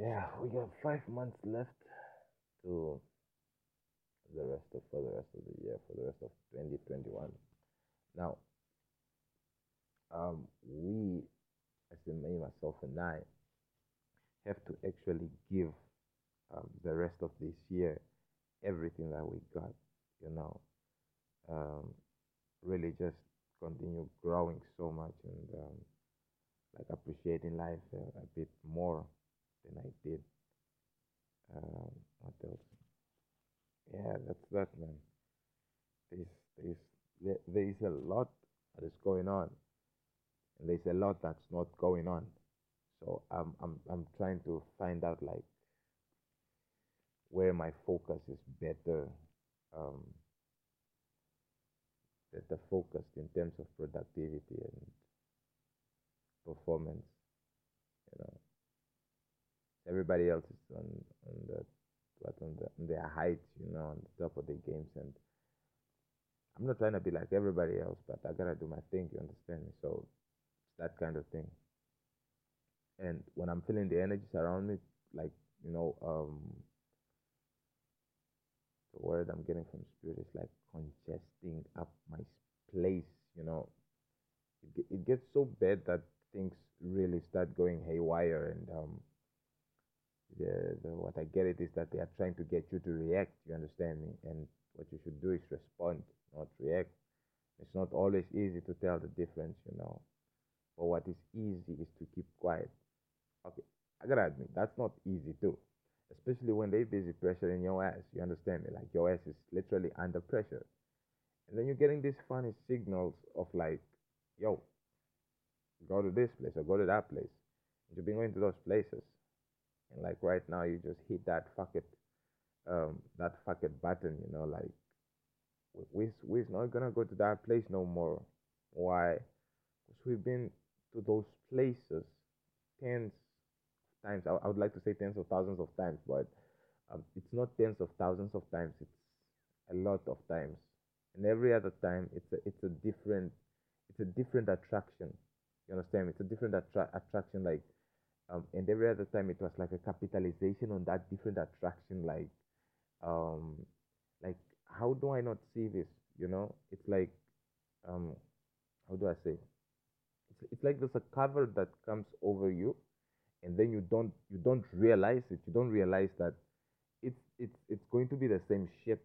Yeah, we got five months left to the rest of for the rest of the year, for the rest of 2021. Now, um, we, as in me, myself, and I, have to actually give um, the rest of this year everything that we got. You know, um, really just continue growing so much and um, like appreciating life a, a, bit more than I did. Um, what else? Yeah, that's that, man. There's, there's, there, is a lot that is going on, and there's a lot that's not going on. So I'm, I'm, I'm trying to find out like where my focus is better, um, better focused in terms of productivity and performance. You know, everybody else is on on the what on, the, on their height, you know, on the top of their games, and I'm not trying to be like everybody else, but I gotta do my thing. You understand me? So it's that kind of thing. And when I'm feeling the energies around me, like you know, um, the word I'm getting from spirit is like congesting up my place. You know, it, it gets so bad that things really start going haywire and um, the, what I get it is that they are trying to get you to react. You understand me? And what you should do is respond, not react. It's not always easy to tell the difference, you know. But what is easy is to keep quiet. Okay, I gotta admit that's not easy too, especially when they busy pressuring your ass. You understand me? Like your ass is literally under pressure, and then you're getting these funny signals of like, yo, go to this place or go to that place. You've been going to those places, and like right now, you just hit that fuck it, um, that fuck it button. You know, like we we're not gonna go to that place no more. Why? Because we've been to those places tens of times. I, I would like to say tens of thousands of times, but um, it's not tens of thousands of times. It's a lot of times, and every other time, it's a it's a different it's a different attraction. You understand? It's a different attra- attraction. Like um, and every other time it was like a capitalization on that different attraction like um like how do i not see this you know? It's like um how do i say? It's, it's like there's a cover that comes over you and then you don't you don't realize it. You don't realize that it's it's it's going to be the same shit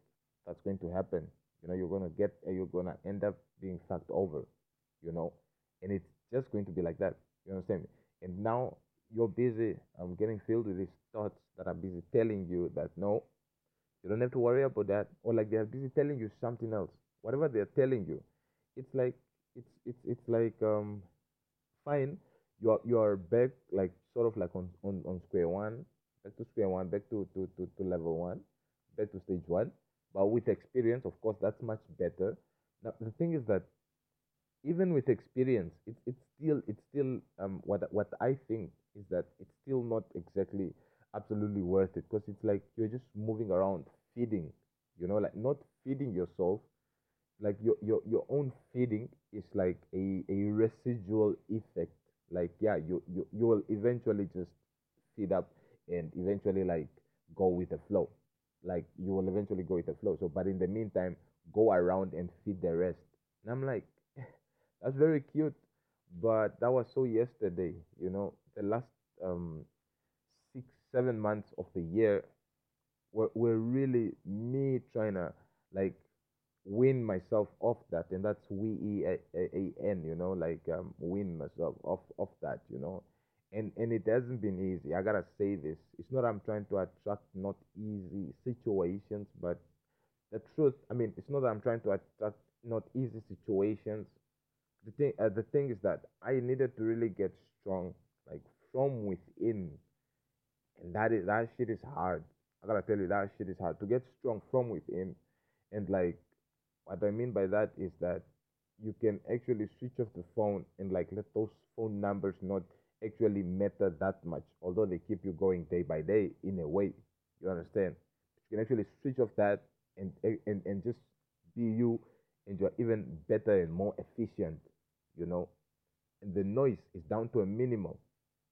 that's going to happen. You know you're gonna get you're gonna end up being fucked over you know? And it's just going to be like that. You understand and now you're busy um, getting filled with these thoughts that are busy telling you that no, you don't have to worry about that, or like they're busy telling you something else. Whatever they're telling you, it's like it's it's it's like um fine. You're you're back like sort of like on, on, on square one, back to square one, back to, to, to, to level one, back to stage one. But with experience, of course, that's much better. Now the thing is that even with experience, it's it's still it's still um what what I think is that it's still not exactly absolutely worth it because it's like you're just moving around feeding, you know, like not feeding yourself, like your your your own feeding is like a a residual effect. Like yeah, you you you will eventually just feed up and eventually like go with the flow. Like you will eventually go with the flow. So, but in the meantime, go around and feed the rest. And I'm like, that's very cute, but that was so yesterday. You know, the last um six seven months of the year were, were really me trying to like win myself off that. And that's we e a, a n you know like um win myself off off that you know. And and it hasn't been easy. I gotta say this. It's not i'm trying to attract not easy situations but the truth i mean it's not that i'm trying to attract not easy situations. The thing uh, the thing is that I needed to really get strong, like from within, and that is that shit is hard. I gotta tell you that shit is hard to get strong from within, and like what I mean by that is that you can actually switch off the phone and like let those phone numbers not actually matter that much, although they keep you going day by day in a way. You understand? You can actually switch off that and and and just be you, and you're even better and more efficient you know, and the noise is down to a minimum.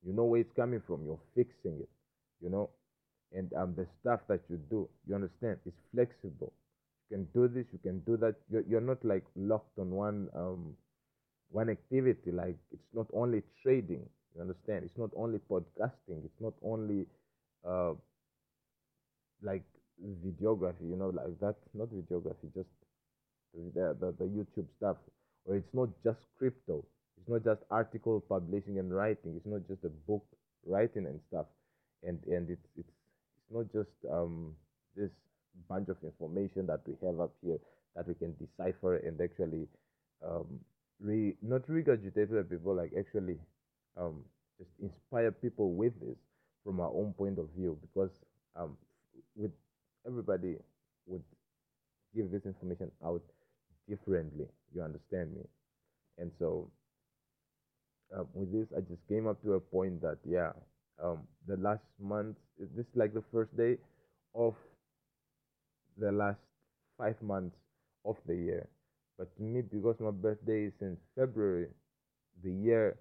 You know where it's coming from, you're fixing it. you know, and um, the stuff that you do, you understand, is flexible. You can do this, you can do that. You're, you're not like locked on one um, one activity. Like it's not only trading. You understand? It's not only podcasting. It's not only uh, like videography. You know, like that. Not videography. Just the, the the YouTube stuff. Or it's not just crypto. It's not just article publishing and writing. It's not just a book writing and stuff. And and it's it's it's not just um this bunch of information that we have up here that we can decipher and actually um re not regurgitate to people like actually um just inspire people with this from our own point of view because um with everybody would give this information out differently you understand me and so um, with this i just came up to a point that yeah um the last month this is like the first day of the last five months of the year. But to me because my birthday is in february the year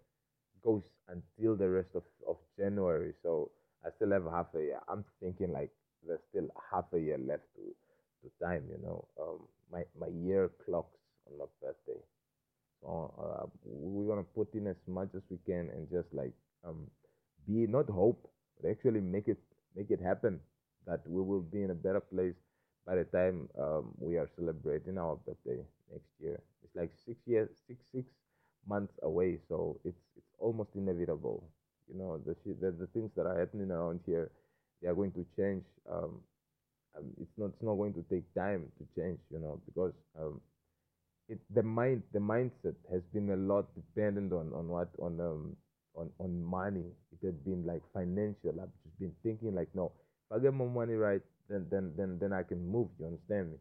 goes until the rest of, of january. So i still have half a year. I'm thinking like there's still half a year left to to time you know. Um my my year clocks on my birthday uh, we're gonna put in as much as we can and just like um be not hope but actually make it make it happen that we will be in a better place by the time um, we are celebrating our birthday next year. It's like six years six six months away so it's it's almost inevitable. You know the the, the things that are happening around here they are going to change um, um it's not it's not going to take time to change you know because um it the mind the mindset has been a lot dependent on on what on um on on money. It had been like financial. I've just been thinking like no if i get my money right then then then then i can move you understand me?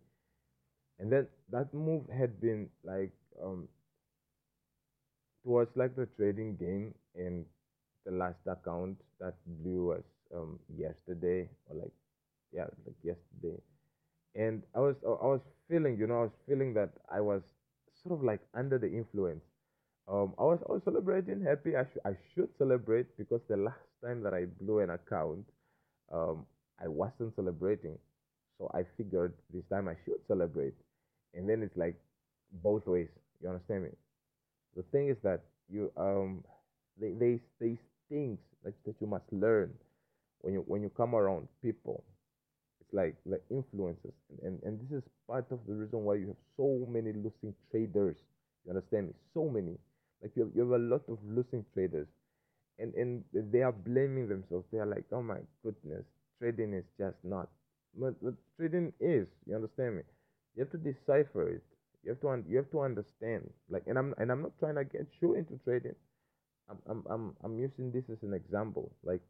And then that move had been like um towards like the trading game and the last account that blew us um yesterday or like yeah like yesterday. And i was i was feeling you know i was feeling that i was sort of like under the influence. Um i was i was celebrating happy. I, sh- I should celebrate because the last time that i blew an account um i wasn't celebrating. So i figured this time i should celebrate. And then it's like both ways. You understand me? The thing is that you um they they these things that, that you must learn when you when you come around people like the influences and, and and this is part of the reason why you have so many losing traders. You understand me? So many. Like you have, you have a lot of losing traders. And and they are blaming themselves. They are like oh my goodness trading is just not but, but trading is. You understand me? You have to decipher it. You have to un- you have to understand. Like and i'm and i'm not trying to get you into trading. I'm i'm i'm, I'm using this as an example. Like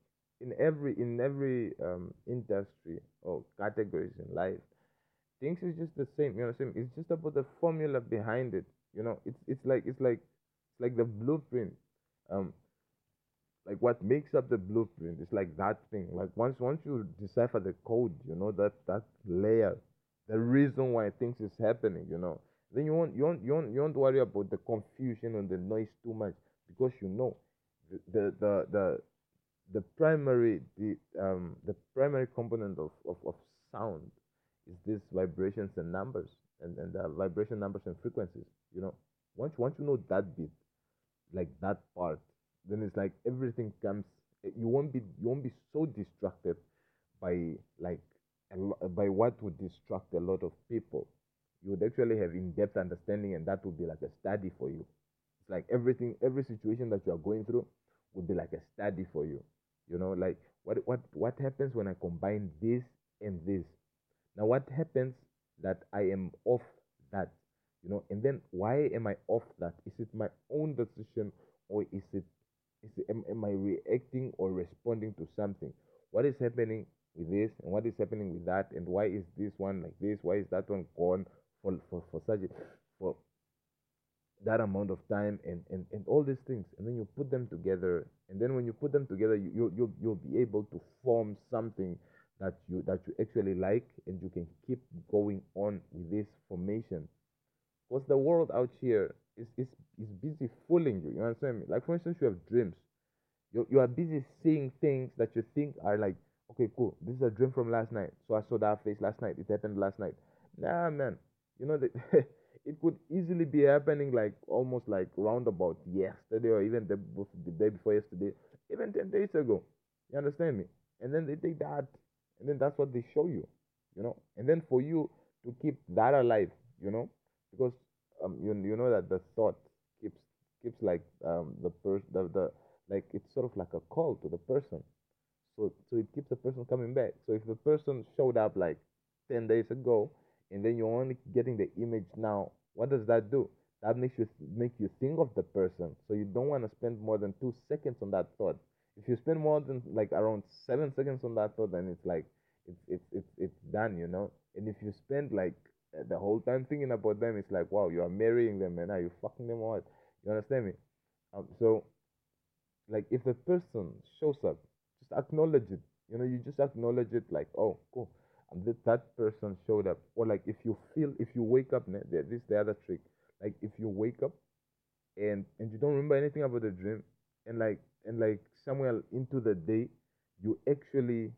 in every in every um industry or categories in life things is just the same you know what it's just about the formula behind it you know. It's it's like it's like it's like the blueprint um like what makes up the blueprint. Is like that thing. Like once once you decipher the code you know that that layer the reason why things is happening you know. Then you won't you won't you won't, you won't worry about the confusion and the noise too much because you know the the the, the the primary the um the primary component of, of, of sound is these vibrations and numbers and, and the vibration numbers and frequencies you know? Once once you know that bit like that part then it's like everything comes eh, you won't be you won't be so distracted by like by what would distract a lot of people. You would actually have in-depth understanding and that would be like a study for you. It's like everything every situation that you are going through would be like a study for you you know like what what what happens when i combine this and this? Now what happens that i am off that you know and then why am i off that? Is it my own decision or is it is it, am, am i reacting or responding to something? What is happening with this and what is happening with that? And why is this one like this? Why is that one gone for for, for such a, for that amount of time and, and and all these things and then you put them together and then when you put them together you, you you'll, you'll be able to form something that you that you actually like and you can keep going on with this formation because the world out here is, is is busy fooling you you understand me like for instance you have dreams you, you are busy seeing things that you think are like okay, cool. This is a dream from last night. So I saw that face last night. It happened last night. Nah, man. You know that it could easily be happening like almost like roundabout yesterday or even the, the day before yesterday, even ten days ago. You understand me? And then they take that, and then that's what they show you. You know, and then for you to keep that alive, you know, because um you you know that the thought keeps keeps like um the person the, the like it's sort of like a call to the person so so it keeps the person coming back so if the person showed up like 10 days ago and then you're only getting the image now. What does that do? That makes you make you think of the person. So you don't want to spend more than two seconds on that thought. If you spend more than like around seven seconds on that thought then it's like it's it's it's, it's done you know? And if you spend like the whole time thinking about them it's like wow you are marrying them and are you fucking them or what? You understand me? Um, so like if the person shows up just acknowledge it. You know you just acknowledge it like oh cool and that, that person showed up. Or like if you feel if you wake up this is the other trick. Like if you wake up and and you don't remember anything about the dream and like and like somewhere into the day you actually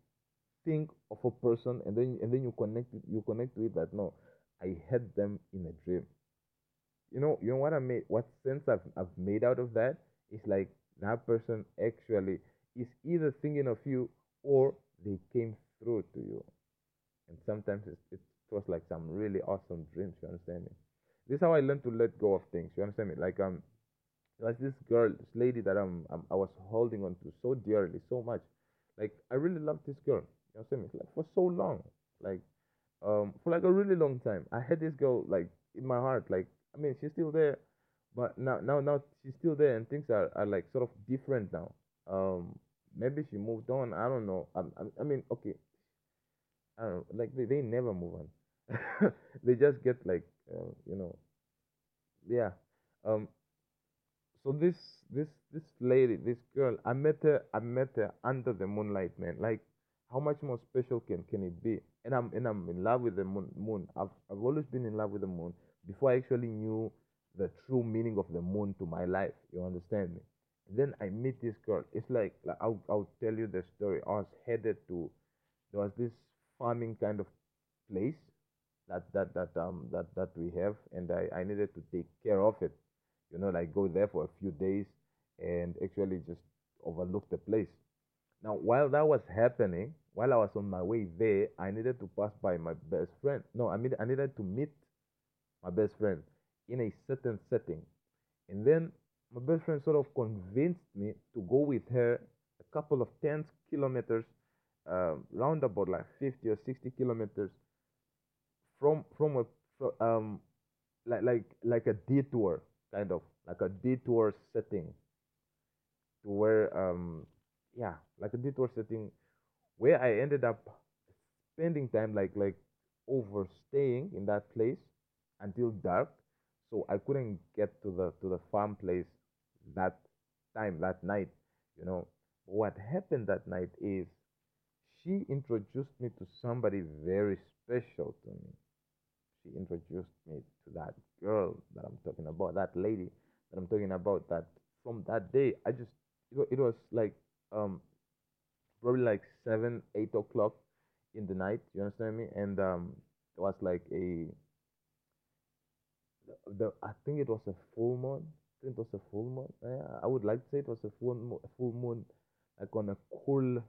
think of a person and then and then you connect you connect with that no i had them in a dream. You know you know what i made what sense i've, I've made out of that? Is like that person actually is either thinking of you or they came through to you and sometimes it's, it was like some really awesome dreams you understand me? This is how i learned to let go of things you understand me? Like um there was this girl this lady that I'm, I'm i was holding on to so dearly so much. Like i really loved this girl you understand me? Like for so long. Like um for like a really long time. I had this girl like in my heart. Like i mean she's still there but now now now she's still there and things are, are like sort of different now. Um maybe she moved on. I don't know. I, I, I mean okay know like they, they never move on. They just get like uh, you know yeah um so this this this lady this girl i met her i met her under the moonlight man. Like how much more special can can it be? And i'm and i'm in love with the moon moon. I've, I've always been in love with the moon before i actually knew the true meaning of the moon to my life you understand me? Then i meet this girl. It's like, like I'll, I'll tell you the story. I was headed to there was this farming kind of place that that that um that that we have and i i needed to take care of it. You know like go there for a few days and actually just overlook the place. Now while that was happening while i was on my way there i needed to pass by my best friend. No i mean i needed to meet my best friend in a certain setting. And then my best friend sort of convinced me to go with her a couple of tens kilometers um, round about like 50 or 60 kilometers from from a fro- um like like like a detour kind of like a detour setting to where um yeah like a detour setting where I ended up spending time like like overstaying in that place until dark so I couldn't get to the to the farm place that time that night you know. What happened that night is she introduced me to somebody very special to me she introduced me to that girl that I'm talking about, that lady that I'm talking about. That from that day, I just it, was like um probably like seven, eight o'clock in the night. You understand me? And um, it was like a the I think it was a full moon. I think it was a full moon. Yeah, I would like to say it was a full full moon, like on a cool,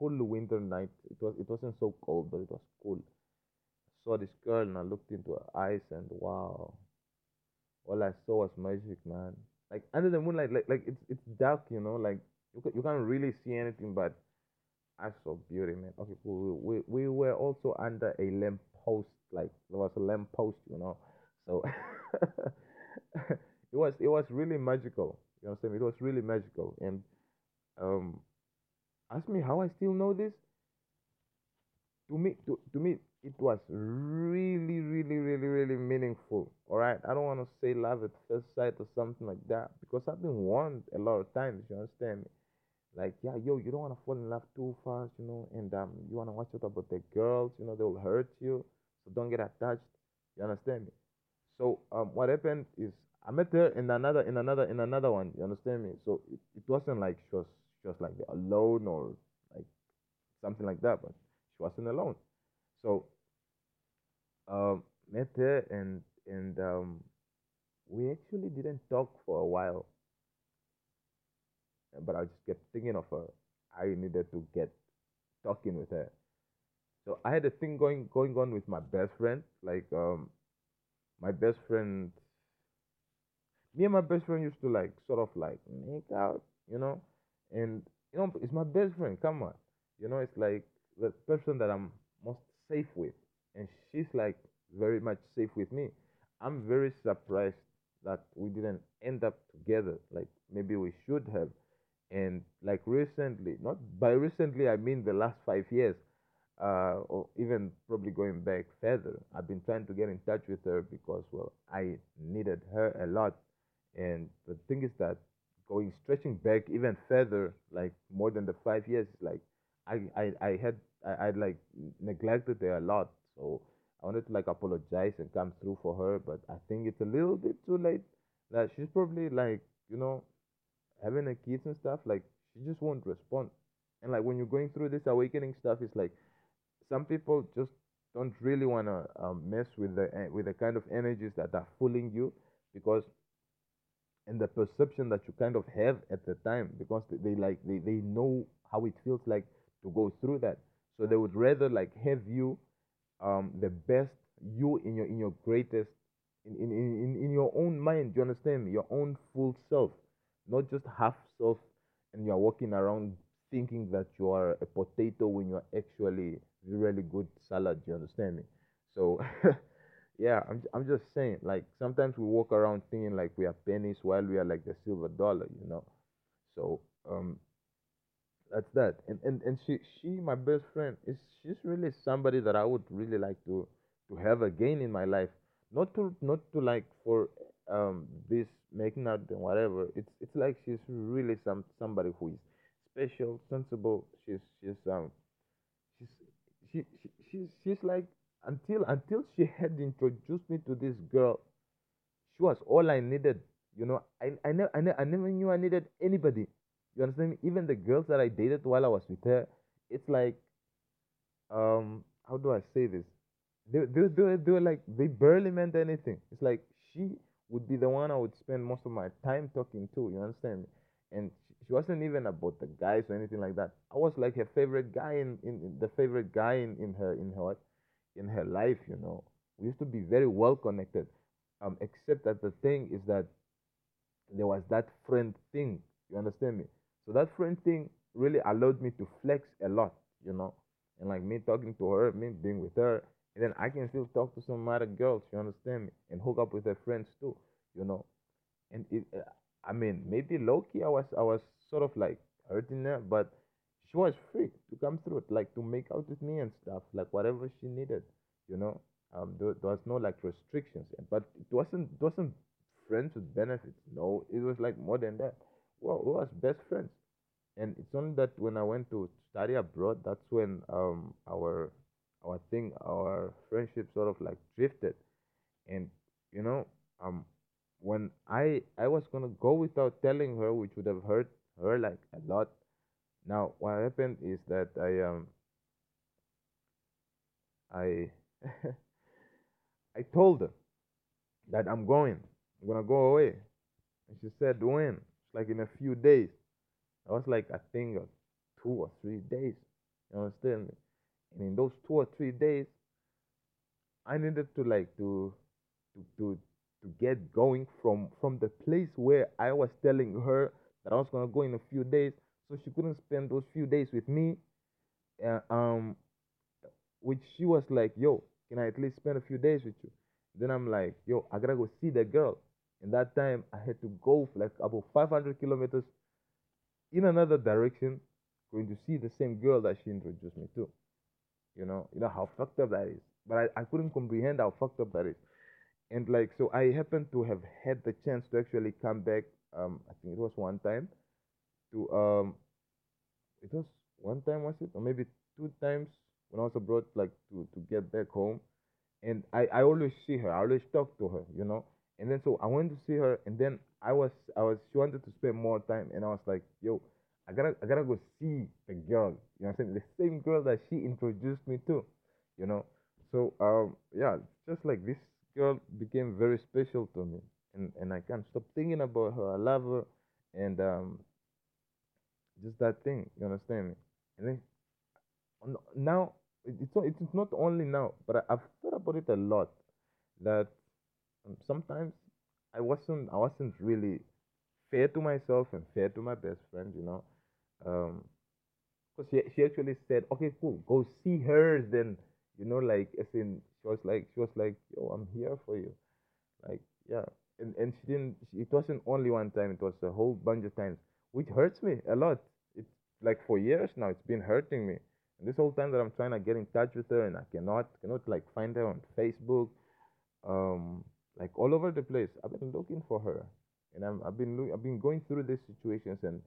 cool winter night. It was it wasn't so cold, but it was cool. saw this girl and I looked into her eyes and wow, all I saw was magic, man. Like under the moonlight, like like it's it's dark, you know, like you ca- you can't really see anything, but I saw beauty, man. Okay, cool. We we were also under a lamp post, like there was a lamp post, you know. So it was it was really magical. You know what I'm saying? It was really magical. And um, ask me how I still know this. to me to, to me it was really really really really meaningful all right i don't want to say love at first sight or something like that because i've been warned a lot of times you understand me? Like yeah yo you don't want to fall in love too fast you know and um you want to watch out about the girls you know they'll hurt you so don't get attached. You understand me? So um what happened is i met her in another in another in another one you understand me? So it, it wasn't like she was she was like alone or like something like that. But she wasn't alone. So um, met her and and um, we actually didn't talk for a while. But I just kept thinking of her. I needed to get talking with her. So I had a thing going going on with my best friend. Like um, my best friend, me and my best friend used to like sort of like make out, you know, and you know it's my best friend. Come on, you know, it's like the person that I'm most safe with, and she's like very much safe with me. I'm very surprised that we didn't end up together. Like maybe we should have. And like recently, not by recently I mean the last five years, uh, or even probably going back further. I've been trying to get in touch with her because well I needed her a lot. And the thing is that going stretching back even further, like more than the five years, like I I, I had I, I like neglected her a lot. So I wanted to like apologize and come through for her, but I think it's a little bit too late. Like she's probably like, you know, having a kids and stuff, like she just won't respond. And like when you're going through this awakening stuff, it's like some people just don't really want to um, mess with the eh, with the kind of energies that are fooling you because and the perception that you kind of have at the time because they, they like they, they know how it feels like to go through that so they would rather like have you um, the best you in your in your greatest in, in, in, in your own mind. You understand me? Your own full self, not just half self, and you're walking around thinking that you are a potato when you're actually really good salad. You understand me? So yeah, I'm I'm just saying. Like sometimes we walk around thinking like we are pennies while we are like the silver dollar. You know. So um, that's that and and and she she my best friend is she's really somebody that i would really like to to have again in my life not to not to like for um this making out and whatever it's it's like she's really some somebody who is special sensible she's she's um she's she, she she's she's like until until she had introduced me to this girl she was all i needed you know i i never i, ne- I never knew i needed anybody you understand me? Even the girls that I dated while I was with her, it's like, um, how do I say this? They they they, they were like they barely meant anything. It's like she would be the one I would spend most of my time talking to. You understand me? And she wasn't even about the guys or anything like that. I was like her favorite guy in, in, in the favorite guy in, in her in her in her life. You know, we used to be very well connected. Um, except that the thing is that there was that friend thing. You understand me? So that friend thing really allowed me to flex a lot, you know, and like me talking to her, me being with her, and then I can still talk to some other girls, you understand me, and hook up with her friends too, you know. And it, uh, I mean, maybe low key, I was, I was sort of like hurting her, but she was free to come through, like to make out with me and stuff, like whatever she needed, you know. Um, there, there was no like restrictions, but it wasn't, it wasn't friends with benefits. No, it was like more than that. Well, we was best friends and it's only that when I went to study abroad, that's when um our our thing, our friendship sort of like drifted, and you know um when I I was gonna go without telling her, which would have hurt her like a lot. Now what happened is that I um I I told her that I'm going, I'm gonna go away, and she said when? Like in a few days. I was like, I think uh, two or three days. You understand me? And in those two or three days, I needed to like to to to to get going from from the place where I was telling her that I was gonna go in a few days, so she couldn't spend those few days with me. Uh, um, which she was like, "Yo, can I at least spend a few days with you?" Then I'm like, "Yo, I gotta go see the girl." And that time I had to go like about 500 kilometers in another direction, going to see the same girl that she introduced me to. You know, you know how fucked up that is. But I, I couldn't comprehend how fucked up that is. And like so I happened to have had the chance to actually come back, um, I think it was one time to um it was one time was it? Or maybe two times when I was abroad, like to, to get back home. And I, I always see her, I always talk to her, you know. And then so I went to see her and then I was I was she wanted to spend more time and I was like, yo, I gotta I gotta go see the girl. You know I'm saying? The same girl that she introduced me to. You know. So um yeah, just like this girl became very special to me, and and I can't stop thinking about her. I love her, and um just that thing. You understand me? And then now it's not, it's not only now, but I, I've thought about it a lot that um, sometimes I wasn't I wasn't really fair to myself and fair to my best friend, you know. Um, because she she actually said, okay, cool, go see her. Then you know, like as in she was like she was like, yo, I'm here for you. Like yeah, and and she didn't. She, it wasn't only one time. It was a whole bunch of times, which hurts me a lot. Like for years now. It's been hurting me. And this whole time that I'm trying to get in touch with her and I cannot cannot like find her on Facebook, um, like all over the place. I've been looking for her, and I'm I've been look, I've been going through these situations, and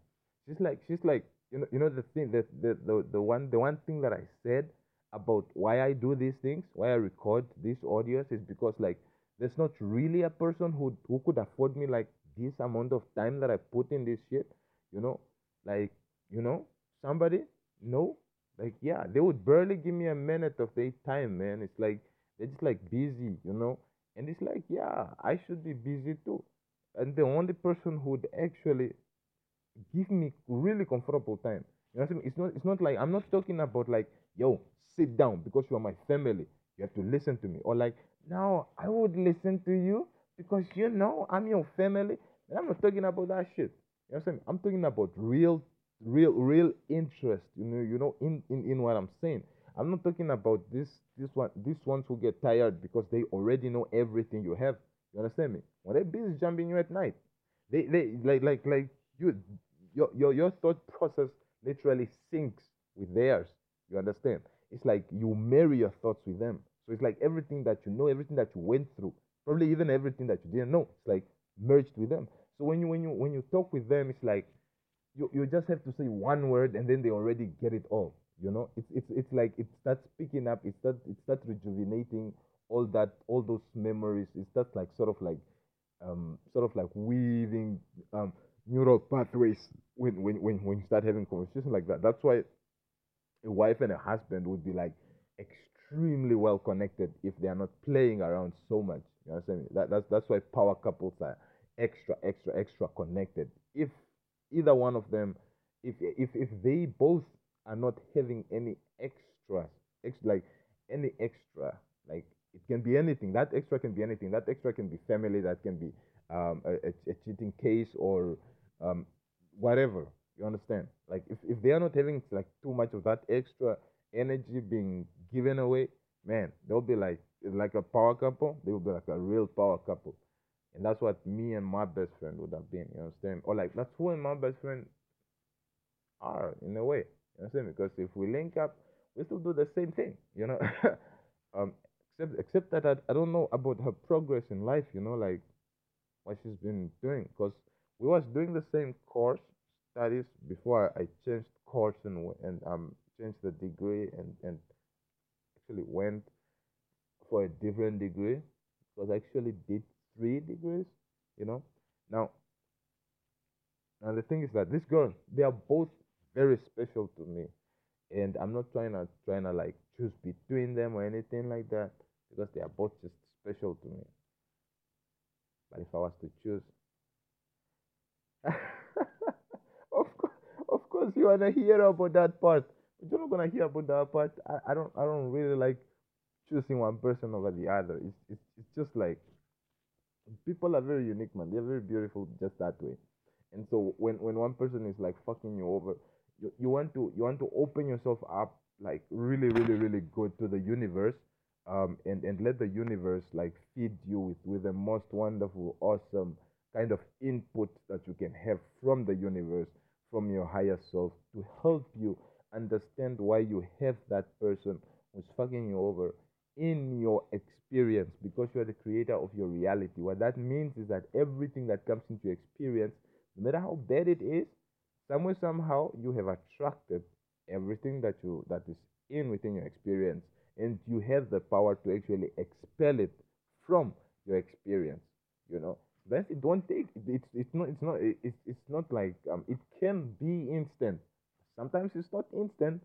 she's like she's like you know you know the thing that the, the the one the one thing that I said about why I do these things, why I record these audios is because like there's not really a person who who could afford me like this amount of time that I put in this shit, you know, like you know somebody no like yeah they would barely give me a minute of their time man it's like they're just like busy you know and it's like yeah I should be busy too and the only person who would actually give me really comfortable time. You know what I mean? It's not it's not like I'm not talking about like, yo, sit down because you are my family. You have to listen to me. Or like, no, I would listen to you because you know I'm your family. And I'm not talking about that shit. You know what I'm saying? I'm talking about real real real interest, you know, you know, in, in, in what I'm saying. I'm not talking about this this one these ones who get tired because they already know everything you have. You understand me? When they're busy jumping you at night. They they like like like you your your your thought process literally syncs with theirs. You understand? It's like you marry your thoughts with them. So it's like everything that you know, everything that you went through, probably even everything that you didn't know, it's like merged with them. So when you when you when you talk with them, it's like you you just have to say one word and then they already get it all. You know, it's it's it's like it starts picking up, it starts it starts rejuvenating all that all those memories. It starts like sort of like um, sort of like weaving um, neural pathways when, when, when, when you start having conversations like that. That's why a wife and a husband would be like extremely well connected if they are not playing around so much. You understand me? That, that's that's why power couples are extra, extra, extra connected. If either one of them, if if if they both are not having any extra, ex, like any extra, like it can be anything. That extra can be anything. That extra can be family. That can be um, a, a, cheating case or um, whatever. You understand? Like if, if they are not having like too much of that extra energy being given away, man, they'll be like like a power couple. They will be like a real power couple, and that's what me and my best friend would have been. You understand? Or like that's who and my best friend are in a way. You understand? Because if we link up, we still do the same thing. You know. um, except except that I, I don't know about her progress in life. You know, like what she's been doing because we was doing the same course studies before I changed course and and um changed the degree and and actually went for a different degree because I actually did three degrees you know now now the thing is that this girl they are both very special to me and I'm not trying to trying to like choose between them or anything like that because they are both just special to me but if I was to choose of course, of course, you wanna hear about that part, but you're not gonna hear about that part. I, I don't, I don't really like choosing one person over the other. It's, it's, it's just like people are very unique, man. They're very beautiful just that way. And so when when one person is like fucking you over, you, you want to you want to open yourself up like really really really good to the universe, um, and and let the universe like feed you with with the most wonderful, awesome kind of input that you can have from the universe, from your higher self to help you understand why you have that person who's fucking you over in your experience because you are the creator of your reality. What that means is that everything that comes into your experience, no matter how bad it is, somewhere somehow you have attracted everything that you that is in within your experience and you have the power to actually expel it from your experience you know that's it. don't take it's it's not it's not it's it's not like um it can be instant. Sometimes it's not instant.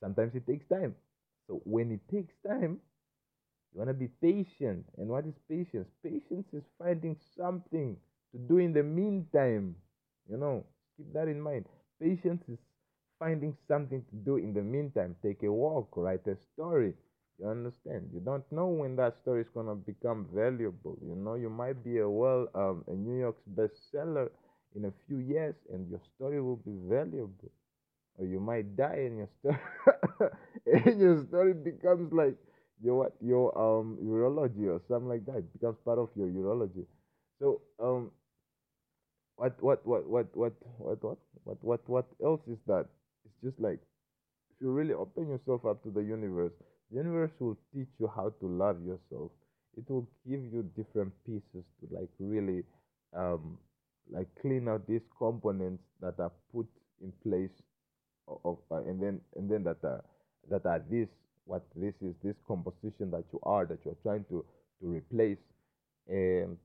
Sometimes it takes time. So when it takes time, you want to be patient. And what is patience? Patience is finding something to do in the meantime. You know, keep that in mind. Patience is finding something to do in the meantime. Take a walk, write a story. You understand? You don't know when that story is gonna become valuable. You know, you might be a well, um, a New York's bestseller in a few years, and your story will be valuable. Or you might die, and your story, and your story becomes like your your um urology or something like that. It becomes part of your urology. So um, what what what what what what what what what else is that? It's just like if you really open yourself up to the universe, the universe will teach you how to love yourself. It will give you different pieces to like really um like clean out these components that are put in place of, of uh, and then and then that are that are this what this is this composition that you are that you're trying to to replace and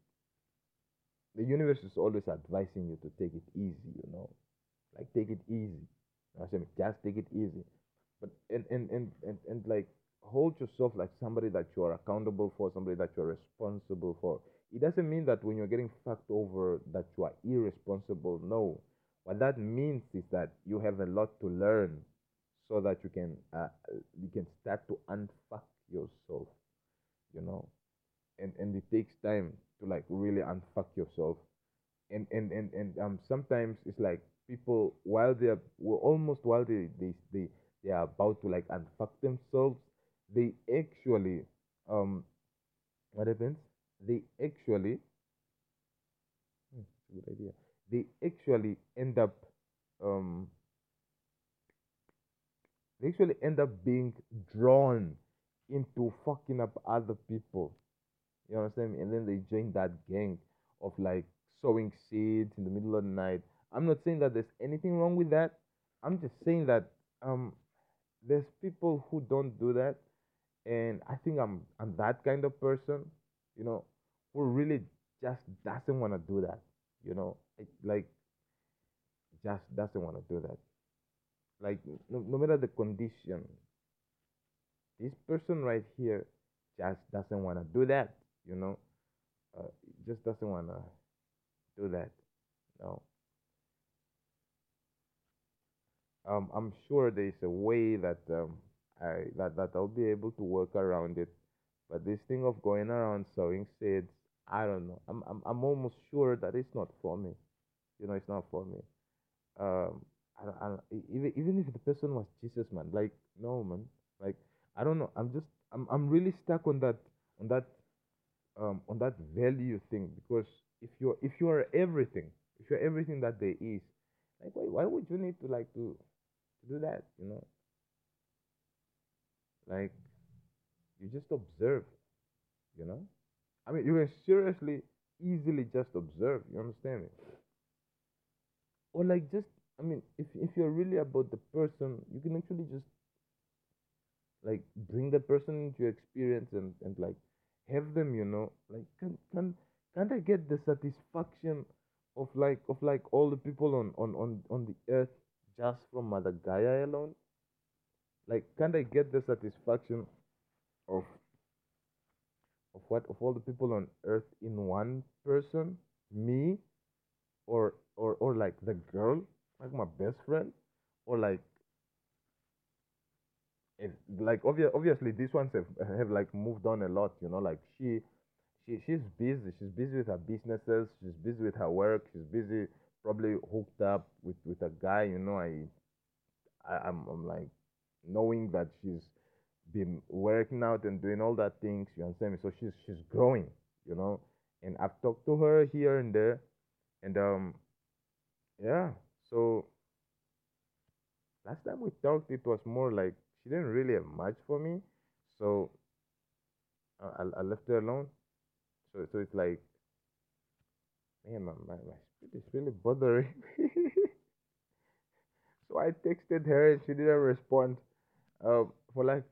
the universe is always advising you to take it easy you know. Like take it easy. I say just take it easy. But and and, and and and like hold yourself like somebody that you are accountable for somebody that you're responsible for. It doesn't mean that when you're getting fucked over that you are irresponsible no. What that means is that you have a lot to learn so that you can uh, you can start to unfuck yourself you know? And and it takes time to like really unfuck yourself. And and and, and um sometimes it's like people while they're well, almost while they, they they they are about to like unfuck themselves they actually um what happens? They actually hmm, good idea. They actually end up um actually end up being drawn into fucking up other people you understand me? And then they join that gang of like sowing seeds in the middle of the night. I'm not saying that there's anything wrong with that. I'm just saying that um there's people who don't do that and I think I'm I'm that kind of person, you know, who really just doesn't want to do that, you know, like, like just doesn't want to do that. Like no, no matter the condition, this person right here just doesn't want to do that, you know, uh, just doesn't want to do that. No, um, I'm sure there's a way that um, I that that I'll be able to work around it. But this thing of going around sowing seeds, I don't know. I'm I'm I'm almost sure that it's not for me. You know, it's not for me. Um, I, don't- I, don't- even even if the person was Jesus, man, like no, man, like I don't know. I'm just I'm I'm really stuck on that on that um on that value thing because if you're if you are everything, if you're everything that there is, like why why would you need to like to, to do that? You know, like you just observe. You know, I mean, you can seriously easily just observe. You understand me? Or like just I mean, if if you're really about the person, you can actually just like bring the person into your experience and and like have them you know like can can can't i get the satisfaction of like of like all the people on on on, on the earth just from mother gaia alone? Like can't i get the satisfaction of of what of all the people on earth in one person? Me? Or or or like the girl like my best friend or like like obvious, obviously these ones have have like moved on a lot you know like she she she's busy she's busy with her businesses she's busy with her work she's busy probably hooked up with with a guy you know i, I i'm, I'm like knowing that she's been working out and doing all that things you understand me? So she's she's growing you know and i've talked to her here and there and um yeah so last time we talked it was more like she didn't really have much for me so I, I left her alone. So so it's like, man, my my, my spirit is really bothering. me. so I texted her and she didn't respond. Um, for like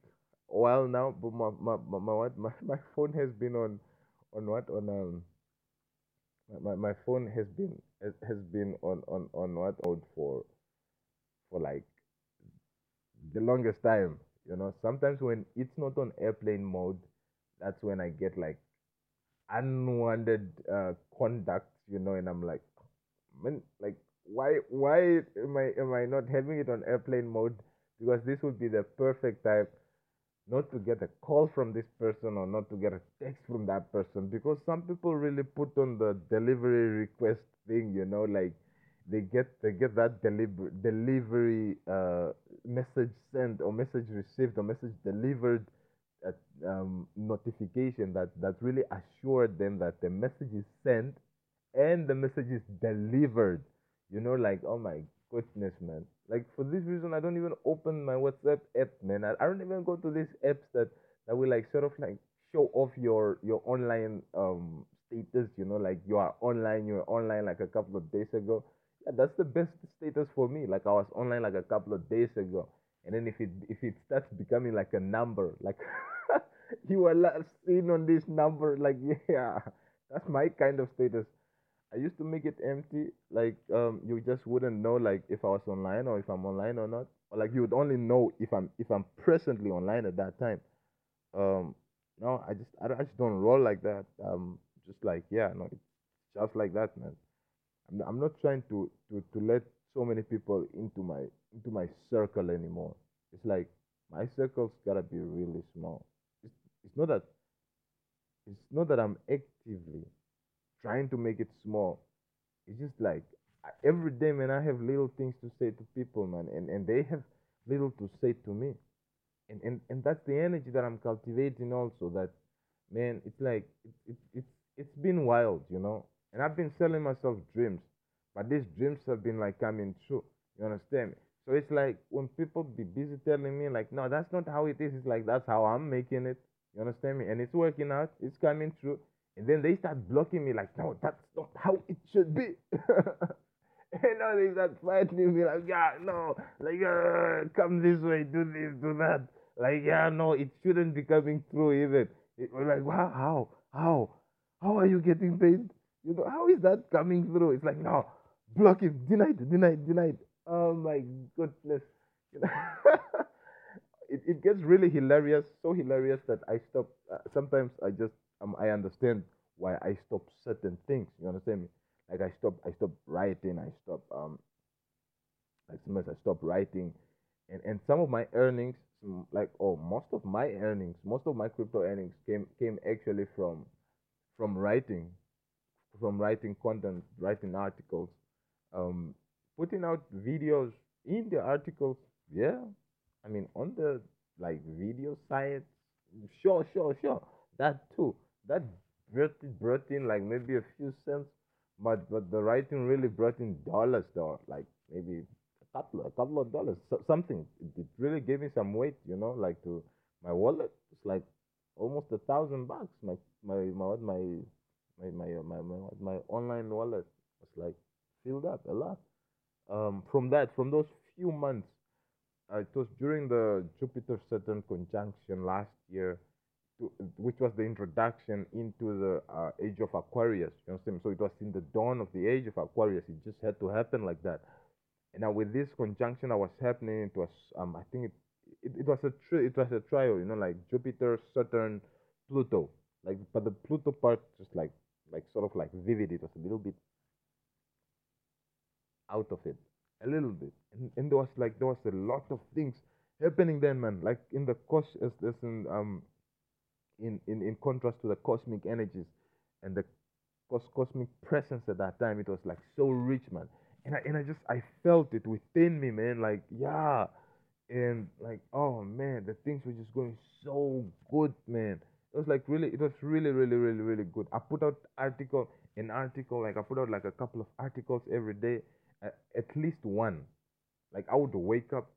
a while now, but my my my, my my, my phone has been on on what on um my, my phone has been has been on on on what mode for for like the longest time. You know, sometimes when it's not on airplane mode, that's when I get like unwanted uh, conduct. You know, and I'm like, man, like why why am I am I not having it on airplane mode? Because this would be the perfect time not to get a call from this person or not to get a text from that person because some people really put on the delivery request thing you know like they get they get that deliver, delivery uh, message sent or message received or message delivered at, um, notification that that really assured them that the message is sent and the message is delivered. You know like oh my goodness man like for this reason, I don't even open my WhatsApp app, man. I, I don't even go to these apps that that will like sort of like show off your your online um status. You know, like you are online, you were online like a couple of days ago. Yeah, that's the best status for me. Like I was online like a couple of days ago, and then if it if it starts becoming like a number, like you last seen on this number, like yeah, that's my kind of status. I used to make it empty, like um, you just wouldn't know like if I was online or if I'm online or not, or like you would only know if I'm if I'm presently online at that time. Um, no, I just I, don't- I just don't roll like that. Um, just like yeah, no, it's just like that, man. I'm I'm not trying to to to let so many people into my into my circle anymore. It's like my circle's gotta be really small. It's it's not that it's not that I'm actively trying to make it small. It's just like every day, man, I have little things to say to people, man, and, and they have little to say to me. And, and and that's the energy that I'm cultivating also. That man, it's like it's it's it's it's been wild, you know. And I've been selling myself dreams, but these dreams have been like coming true. You understand me? So it's like when people be busy telling me like, no, that's not how it is. It's like that's how I'm making it. You understand me? And it's working out. It's coming true. And then they start blocking me like, no, that's not how it should be. and now they start fighting me like, yeah, no, like, uh, come this way, do this, do that. Like, yeah, no, it shouldn't be coming through even. It, we're like, wow, how, how, how are you getting paid? You know, how is that coming through? It's like, no, block him, denied, denied, denied. Oh my goodness. You know, it, it gets really hilarious, so hilarious that I stop. Uh, sometimes I just, um, I understand why I stop certain things. You understand me? Like I stop, I stop writing. I stop, um, like sometimes I stop writing, and and some of my earnings, like oh, most of my earnings, most of my crypto earnings came came actually from from writing, from writing content, writing articles, um, putting out videos in the articles. Yeah, I mean on the like video sites. Sure, sure, sure. That too. That brought brought in like maybe a few cents, but but the writing really brought in dollars though, like maybe a couple a couple of dollars, so, something. It, it really gave me some weight, you know, like to my wallet. It's like almost a thousand bucks. My my my my my my my my, my online wallet was like filled up a lot. Um, from that, from those few months, uh, it was during the Jupiter Saturn conjunction last year, to, which was the introduction into the uh, age of Aquarius. You understand? So it was in the dawn of the age of Aquarius. It just had to happen like that. And now with this conjunction that was happening, it was um I think it it, it was a tri- it was a trio. You know, like Jupiter, Saturn, Pluto. Like, but the Pluto part just like like sort of like vivid. It was a little bit out of it a little bit and, and there was like there was a lot of things happening then man like in the cos as as in um in, in in contrast to the cosmic energies and the cos- cosmic presence at that time it was like so rich man. And I, and I just i felt it within me man like yeah. And like oh man the things were just going so good man. It was like really it was really really really really good. I put out article an article like i put out like a couple of articles every day at least one. Like i would wake up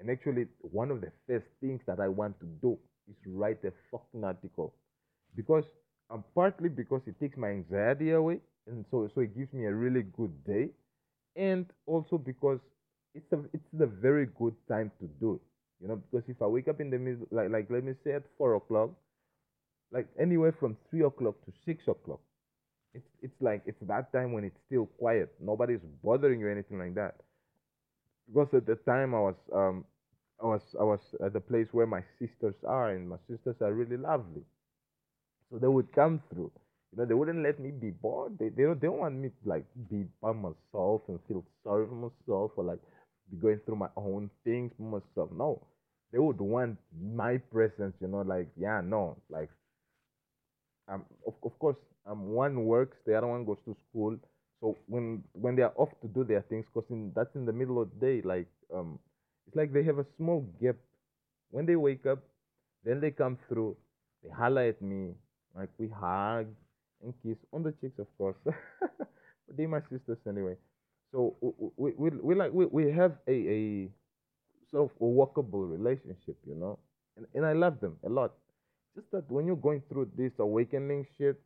and actually one of the first things that i want to do is write a fucking article because and partly because it takes my anxiety away and so so it gives me a really good day and also because it's a it's a very good time to do it you know because if i wake up in the middle like like let me say at four o'clock like anywhere from three o'clock to six o'clock it's it's like it's that time when it's still quiet. Nobody's bothering you, or anything like that. Because at the time I was um I was I was at the place where my sisters are, and my sisters are really lovely. So they would come through. You know, they wouldn't let me be bored. They they don't they don't want me to like be by myself and feel sorry for myself or like be going through my own things for myself. No. They would want my presence, you know, like yeah, no. Like um of, of course um one works, the other one goes to school. So when when they are off to do their things, cause in that's in the middle of the day, like um it's like they have a small gap. When they wake up, then they come through, they holler at me, like we hug and kiss on the cheeks, of course. but they my sisters anyway. So we we, we, like we, we have a, a sort of a relationship, you know, and and I love them a lot. Just that when you're going through this awakening shit,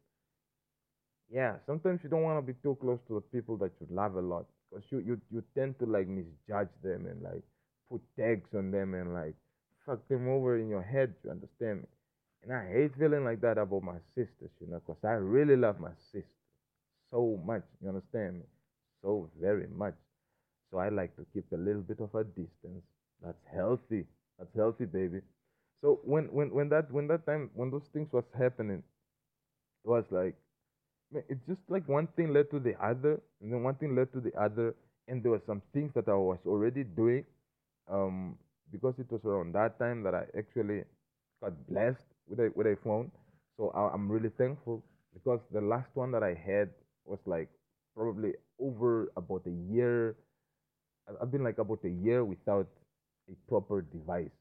yeah, sometimes you don't want to be too close to the people that you love a lot, because you you you tend to like misjudge them and like put tags on them and like fuck them over in your head. You understand me? And I hate feeling like that about my sisters, you know, because I really love my sister so much. You understand me? So very much. So I like to keep a little bit of a distance. That's healthy. That's healthy, baby. So when when when that when that time when those things was happening, it was like it's just like one thing led to the other, and then one thing led to the other, and there were some things that I was already doing, um, because it was around that time that I actually got blessed with a with a phone. So I, I'm really thankful because the last one that I had was like probably over about a year. I've been like about a year without a proper device,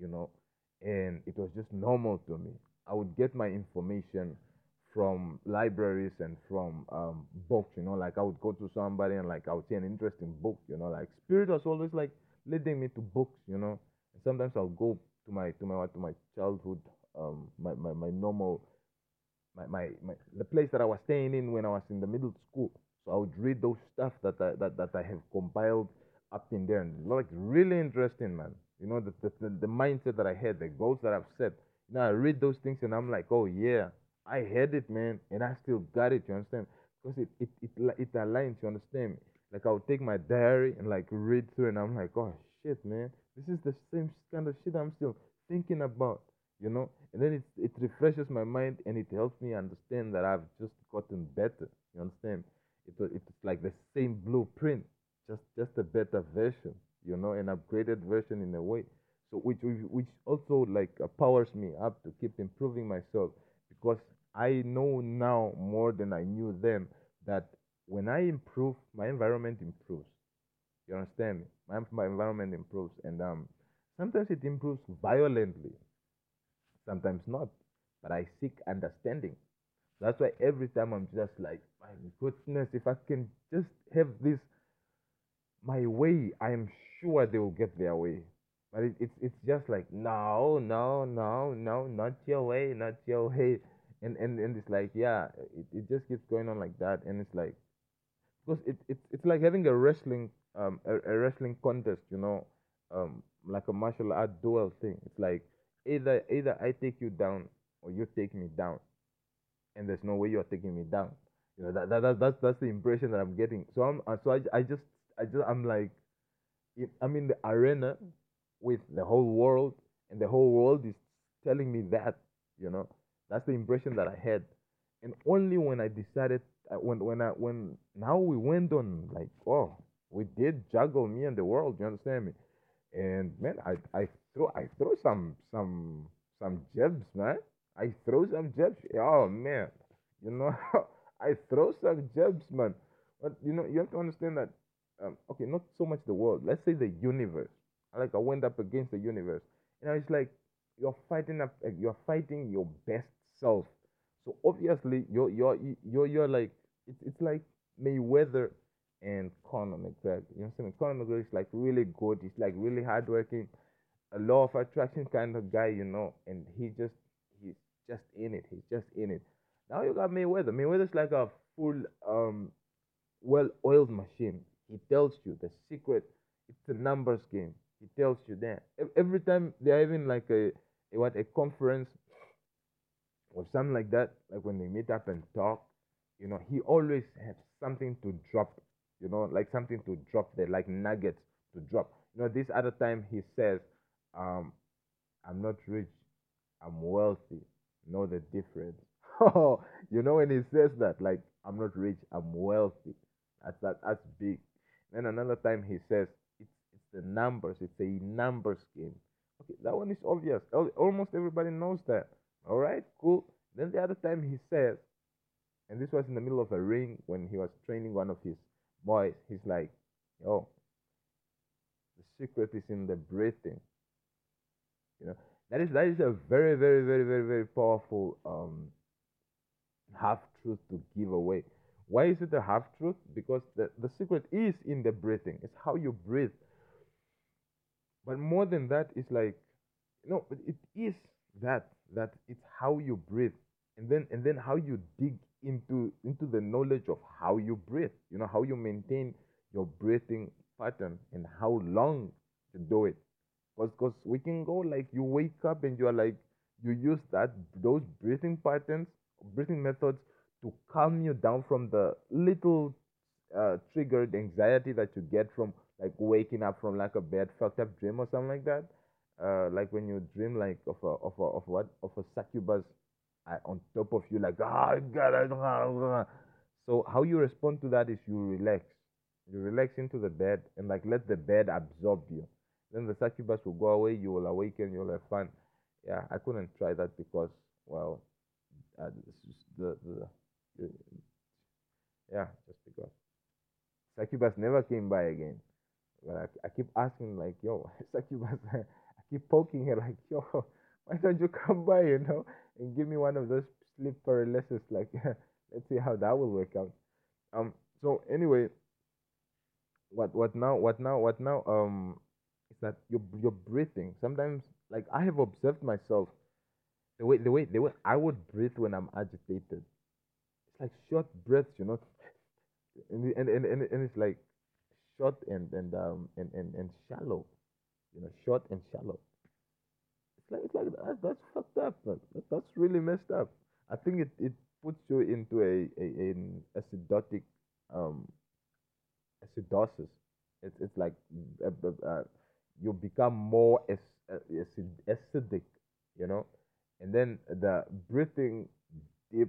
you know, and it was just normal to me. I would get my information from libraries and from um, books, you know, like I would go to somebody and like I would see an interesting book, you know, like Spirit was always like leading me to books, you know, and sometimes I'll go to my to my to my childhood, um, my, my, my normal my, my, my the place that I was staying in when I was in the middle school. So I would read those stuff that I that, that I have compiled up in there and like really interesting man. You know the, the the mindset that I had, the goals that I've set. You know, I read those things and I'm like, oh yeah, I had it, man, and I still got it. You understand? Because it it it it aligns. You understand? Like I would take my diary and like read through, and I'm like, oh shit, man, this is the same kind of shit I'm still thinking about you know and then it, it refreshes my mind and it helps me understand that i've just gotten better you understand it, it's like the same blueprint just just a better version you know an upgraded version in a way so which which which also like uh, powers me up to keep improving myself because i know now more than i knew then that when i improve my environment improves you understand my, my environment improves and um sometimes it improves violently sometimes not. But I seek understanding. That's why every time I'm just like, my goodness, if I can just have this my way, I am sure they will get their way. But it, it's it's just like no, no, no, no, not your way, not your way, and and and it's like yeah, it, it just keeps going on like that, and it's like because it, it it's like having a wrestling um a, a wrestling contest, you know, um like a martial art duel thing. It's like either either I take you down or you take me down, and there's no way you're taking me down. You know that, that, that that's that's the impression that I'm getting. So I'm uh, so I, I just I just I'm like I'm in the arena with the whole world, and the whole world is telling me that, you know, that's the impression that I had. And only when I decided, uh, when when I when now we went on like, oh, we did juggle me and the world. You understand me? And man, I I throw I throw some some some jabs, man. I throw some jabs. Oh man, you know, I throw some jabs, man. But you know, you have to understand that. Um, okay, not so much the world. Let's say the universe. Like I went up against the universe. You know, it's like you're fighting up. You're fighting your best self. So obviously, you're you're you're you're like it's it's like Mayweather and Conor McGregor. You know what I'm saying? Conor McGregor is like really good. He's like really hardworking, a law of attraction kind of guy, you know. And he just he's just in it. He's just in it. Now you got Mayweather. Mayweather's like a full um well-oiled machine. He tells you the secret. It's a numbers game. He tells you that every time they're having like a, a what a conference or something like that, like when they meet up and talk, you know, he always has something to drop, you know, like something to drop there, like nuggets to drop. You know, this other time he says, um, I'm not rich, I'm wealthy. Know the difference. Oh, you know when he says that, like I'm not rich, I'm wealthy. That's that that's big. Then another time he says it's it's the numbers, it's a numbers game. Okay, that one is obvious. Almost everybody knows that. All right, cool. Then the other time he says, and this was in the middle of a ring when he was training one of his boys. He's like, "Yo, the secret is in the breathing." You know, that is that is a very very very very very powerful um half truth to give away. Why is it a half truth? Because the, the secret is in the breathing. It's how you breathe. But more than that, it's like no, it is that that it's how you breathe, and then and then how you dig into into the knowledge of how you breathe. You know how you maintain your breathing pattern and how long to do it. Because cause we can go like you wake up and you're like you use that those breathing patterns, breathing methods to calm you down from the little uh, triggered anxiety that you get from like waking up from like a bad fucked up dream or something like that. Uh, like when you dream like of a of a of what of a succubus uh, on top of you, like ah, ah, ah." So how you respond to that is you relax. You relax into the bed and like let the bed absorb you. Then the succubus will go away. You will awaken. You'll have fun. Yeah, I couldn't try that because well, uh, the, the the yeah, just because succubus never came by again. But I, I keep asking like, yo, succubus. Keep poking her like, yo, why don't you come by, you know, and give me one of those sleep paralysis? Like, let's see how that will work out. Um. So anyway, what what now? What now? What now? Um, is that you're you're breathing. Sometimes, like I have observed myself, the way the way the way I would breathe when I'm agitated. It's like short breaths, you know, and and and and, and it's like short and and um and, and and shallow, you know, short and shallow. It's like it's like that's, that's fucked up, man. That, that's really messed up. I think it, it puts you into a, a an acidotic um acidosis. It's it's like uh, uh, uh, you become more ac- uh, acid, acidic, you know, and then the breathing deep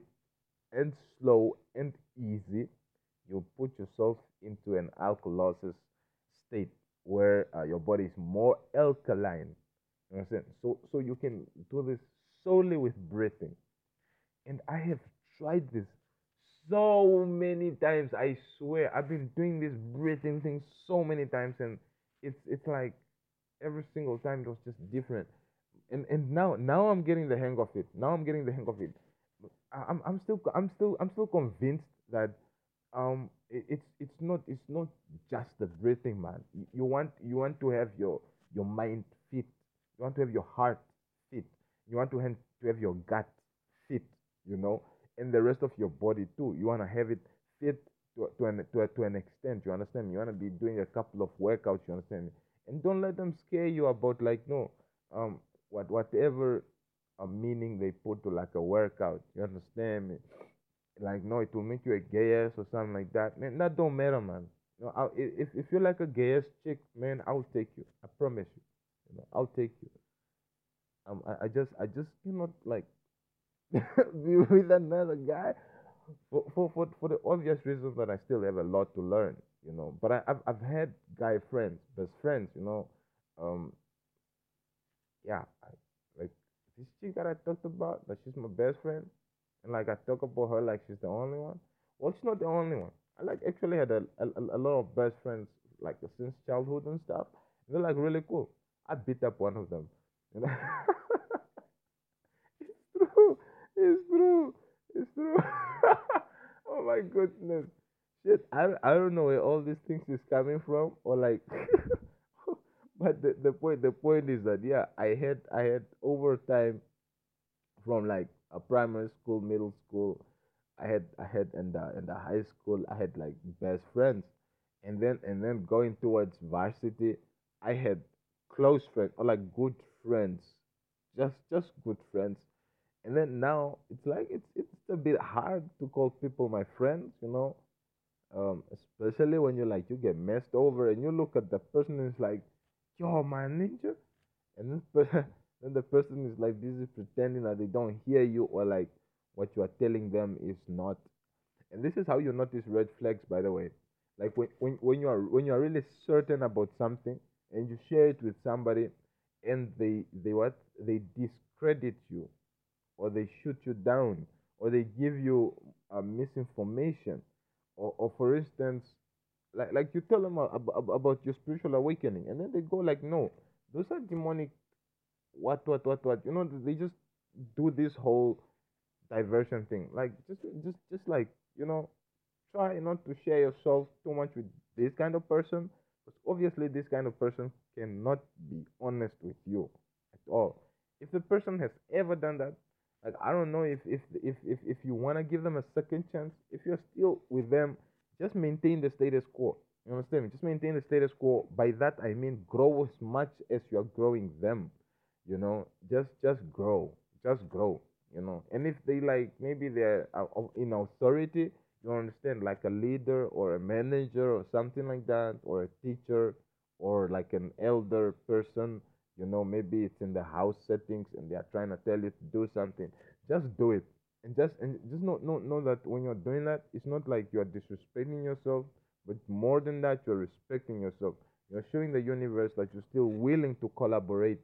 and slow and easy, you put yourself into an alkalosis state where uh, your body is more alkaline. You understand? So so you can do this solely with breathing. And I have tried this so many times. I swear, I've been doing this breathing thing so many times, and it's it's like every single time it was just different. And and now now I'm getting the hang of it. Now I'm getting the hang of it. I'm I'm still I'm still I'm still convinced that um it, it's it's not it's not just the breathing, man. You, you want you want to have your your mind fit. You want to have your heart fit. You want to have to have your gut fit. You know, and the rest of your body too. You want to have it fit to to an to, to an extent. You understand me? You want to be doing a couple of workouts. You understand me? And don't let them scare you about like no um what whatever a meaning they put to like a workout. You understand me? Like no, it will make you a gayest or something like that. Man, that don't matter, man. You know, I'll, if if you're like a gayest chick, man, I'll take you. I promise you. You know, I'll take you. Um, I, I just I just cannot like be with another guy for, for for for the obvious reasons that I still have a lot to learn. You know, but I, I've I've had guy friends, best friends. You know, um, yeah, I, like this chick that I talked about, that she's my best friend, and like I talk about her like she's the only one. Well, she's not the only one. I like actually had a a, a lot of best friends like since childhood and stuff. They're like really cool. I beat up one of them. You know? it's true. It's true. It's true. oh my goodness. Shit, I, I don't know where all these things is coming from or like but the, the point the point is that yeah, I had I had over time from like a primary school, middle school, I had I had in the in the high school I had like best friends, and then and then going towards varsity, I had close friends or like good friends, just just good friends, and then now it's like it's it's a bit hard to call people my friends you know? Um, especially when you like you get messed over and you look at the person and it's like yo my ninja. And then, per- then the person is like busy pretending that they don't hear you or like what you are telling them is not. And this is how you notice red flags by the way. Like when, when, when you are when you are really certain about something and you share it with somebody and they they what? They discredit you or they shoot you down or they give you uh, misinformation or, or for instance like like you tell them about, about your spiritual awakening and then they go like no those are demonic what what what what? You know they just do this whole diversion thing. Like just just just like you know try not to share yourself too much with this kind of person because obviously this kind of person cannot be honest with you at all. If the person has ever done that like i don't know if if if if, if you want to give them a second chance if you're still with them just maintain the status quo. You understand me? Just maintain the status quo. By that i mean grow as much as you're growing them you know just just grow just grow you know. And if they like maybe they're uh, in authority you understand like a leader or a manager or something like that or a teacher or like an elder person you know maybe it's in the house settings and they are trying to tell you to do something just do it. And just and just know, know know that when you're doing that it's not like you're disrespecting yourself but more than that you're respecting yourself. You're showing the universe that you're still willing to collaborate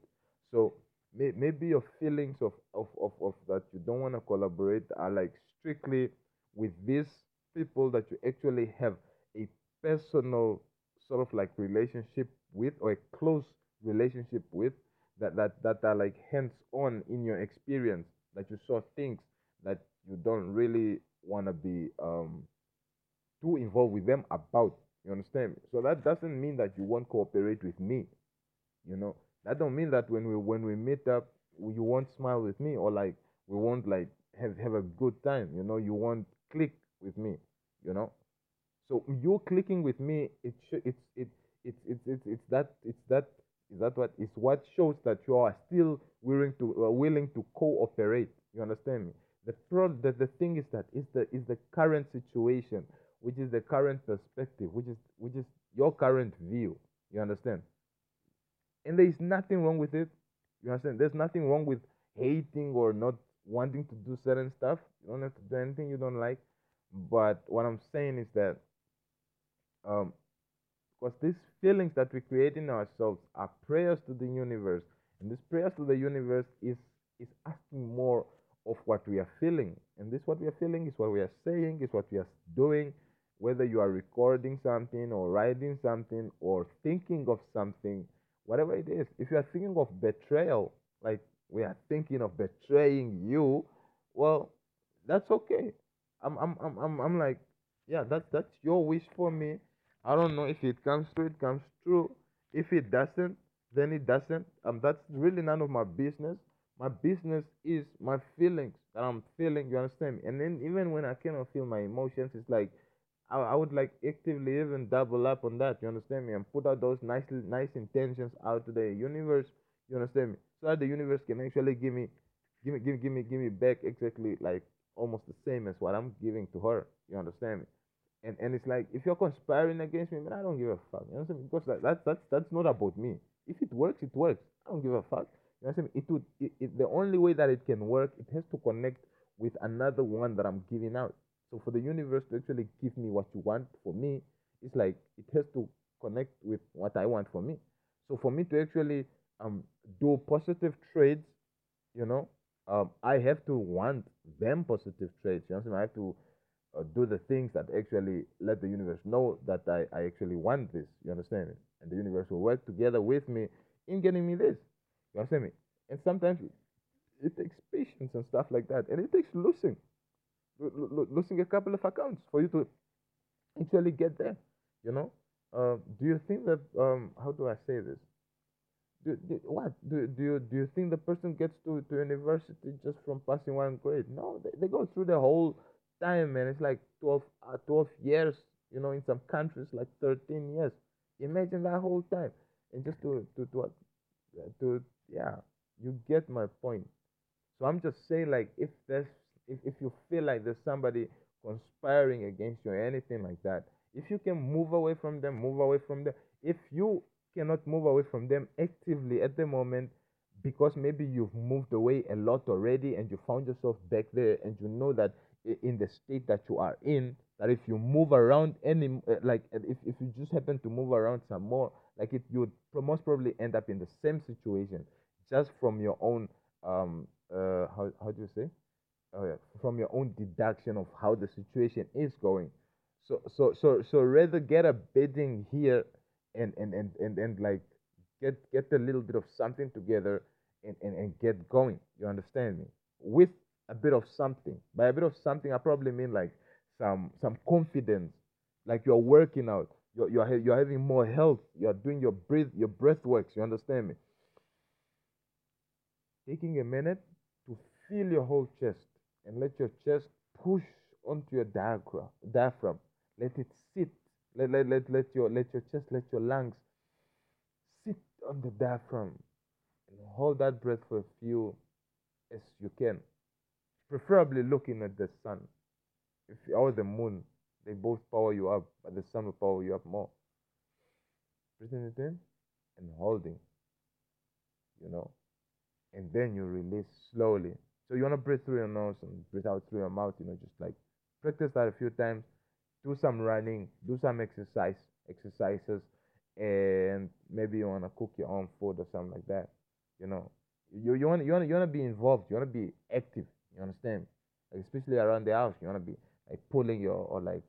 so may, maybe your feelings of, of, of, of that you don't want to collaborate are like strictly with these people that you actually have a personal sort of like relationship with or a close relationship with that that, that are like hands on in your experience that you saw things that you don't really want to be um, too involved with them about you understand? So that doesn't mean that you won't cooperate with me you know that don't mean that when we when we meet up you won't smile with me or like we won't like have have a good time you know? You won't click with me you know? So you clicking with me it sh- it's it it's it's it's it's that it's that is that what is what shows that you are still willing to uh, willing to cooperate you understand me? The pro the, the thing is that is the is the current situation which is the current perspective which is which is your current view you understand and there is nothing wrong with it. You understand? There's nothing wrong with hating or not wanting to do certain stuff. You don't have to do anything you don't like. But what I'm saying is that um, because these feelings that we create in ourselves are prayers to the universe, and this prayers to the universe is is asking more of what we are feeling, and this what we are feeling is what we are saying, is what we are doing. Whether you are recording something or writing something or thinking of something, whatever it is, if you are thinking of betrayal, like we are thinking of betraying you, well, that's okay. I'm I'm I'm I'm, I'm like, yeah, that's that's your wish for me. I don't know if it comes true, it comes true. If it doesn't, then it doesn't. Um, that's really none of my business. My business is my feelings that I'm feeling. You understand me? And then even when I cannot feel my emotions, it's like I, I would like actively even double up on that. You understand me? And put out those nice nice intentions out to the universe. You understand me? So that the universe can actually give me, give me, give, give me, give me back exactly like almost the same as what I'm giving to her. You understand me? and and it's like if you're conspiring against me, man, I don't give a fuck. You understand what Because like, that's that's that's not about me. If it works, it works. I don't give a fuck. You understand what It would it, it, the only way that it can work, it has to connect with another one that I'm giving out. So for the universe to actually give me what you want for me, it's like it has to connect with what I want for me. So for me to actually um do positive trades, you know, um I have to want them positive trades. You know? I have to uh, do the things that actually let the universe know that I, I actually want this. You understand me? And the universe will work together with me in getting me this. You understand me? And sometimes it, takes patience and stuff like that. And it takes losing, lo- lo- lo- losing a couple of accounts for you to actually get there. You know? Uh, do you think that, um, how do I say this? Do, do, what do, do you do you think the person gets to, to university just from passing one grade no they, they go through the whole time man it's like 12 uh, 12 years you know in some countries like 13 years imagine that whole time and just to to to, uh, to yeah you get my point So I'm just saying, like, if there's if, if you feel like there's somebody conspiring against you or anything like that, if you can move away from them, move away from them. If you cannot move away from them actively at the moment, because maybe you've moved away a lot already and you found yourself back there and you know that in the state that you are in that if you move around any uh, like if, if you just happen to move around some more like it you would most probably end up in the same situation just from your own um uh how, how do you say oh yeah. From your own deduction of how the situation is going. So so so so rather get a bedding here and and and and, and like get get a little bit of something together and, and, and get going. You understand me? With a bit of something. By a bit of something i probably mean like some some confidence. Like you're working out. You're, you're, you're having more health. You're doing your breath your breath works. You understand me? Taking a minute to feel your whole chest and let your chest push onto your diaphragm let it sit. Let, let, let, let your let your chest let your lungs sit on the diaphragm. And hold that breath for a few as you can. Preferably looking at the sun. If or the moon they both power you up but the sun will power you up more. Breathing it in and holding you know. And then you release slowly so you want to breathe through your nose and breathe out through your mouth you know just like practice that a few times. Do some running do some exercise exercises and maybe you want to cook your own food or something like that you know. You, you want you want you want to be involved you want to be active you understand? Like especially around the house you want to be like pulling your or like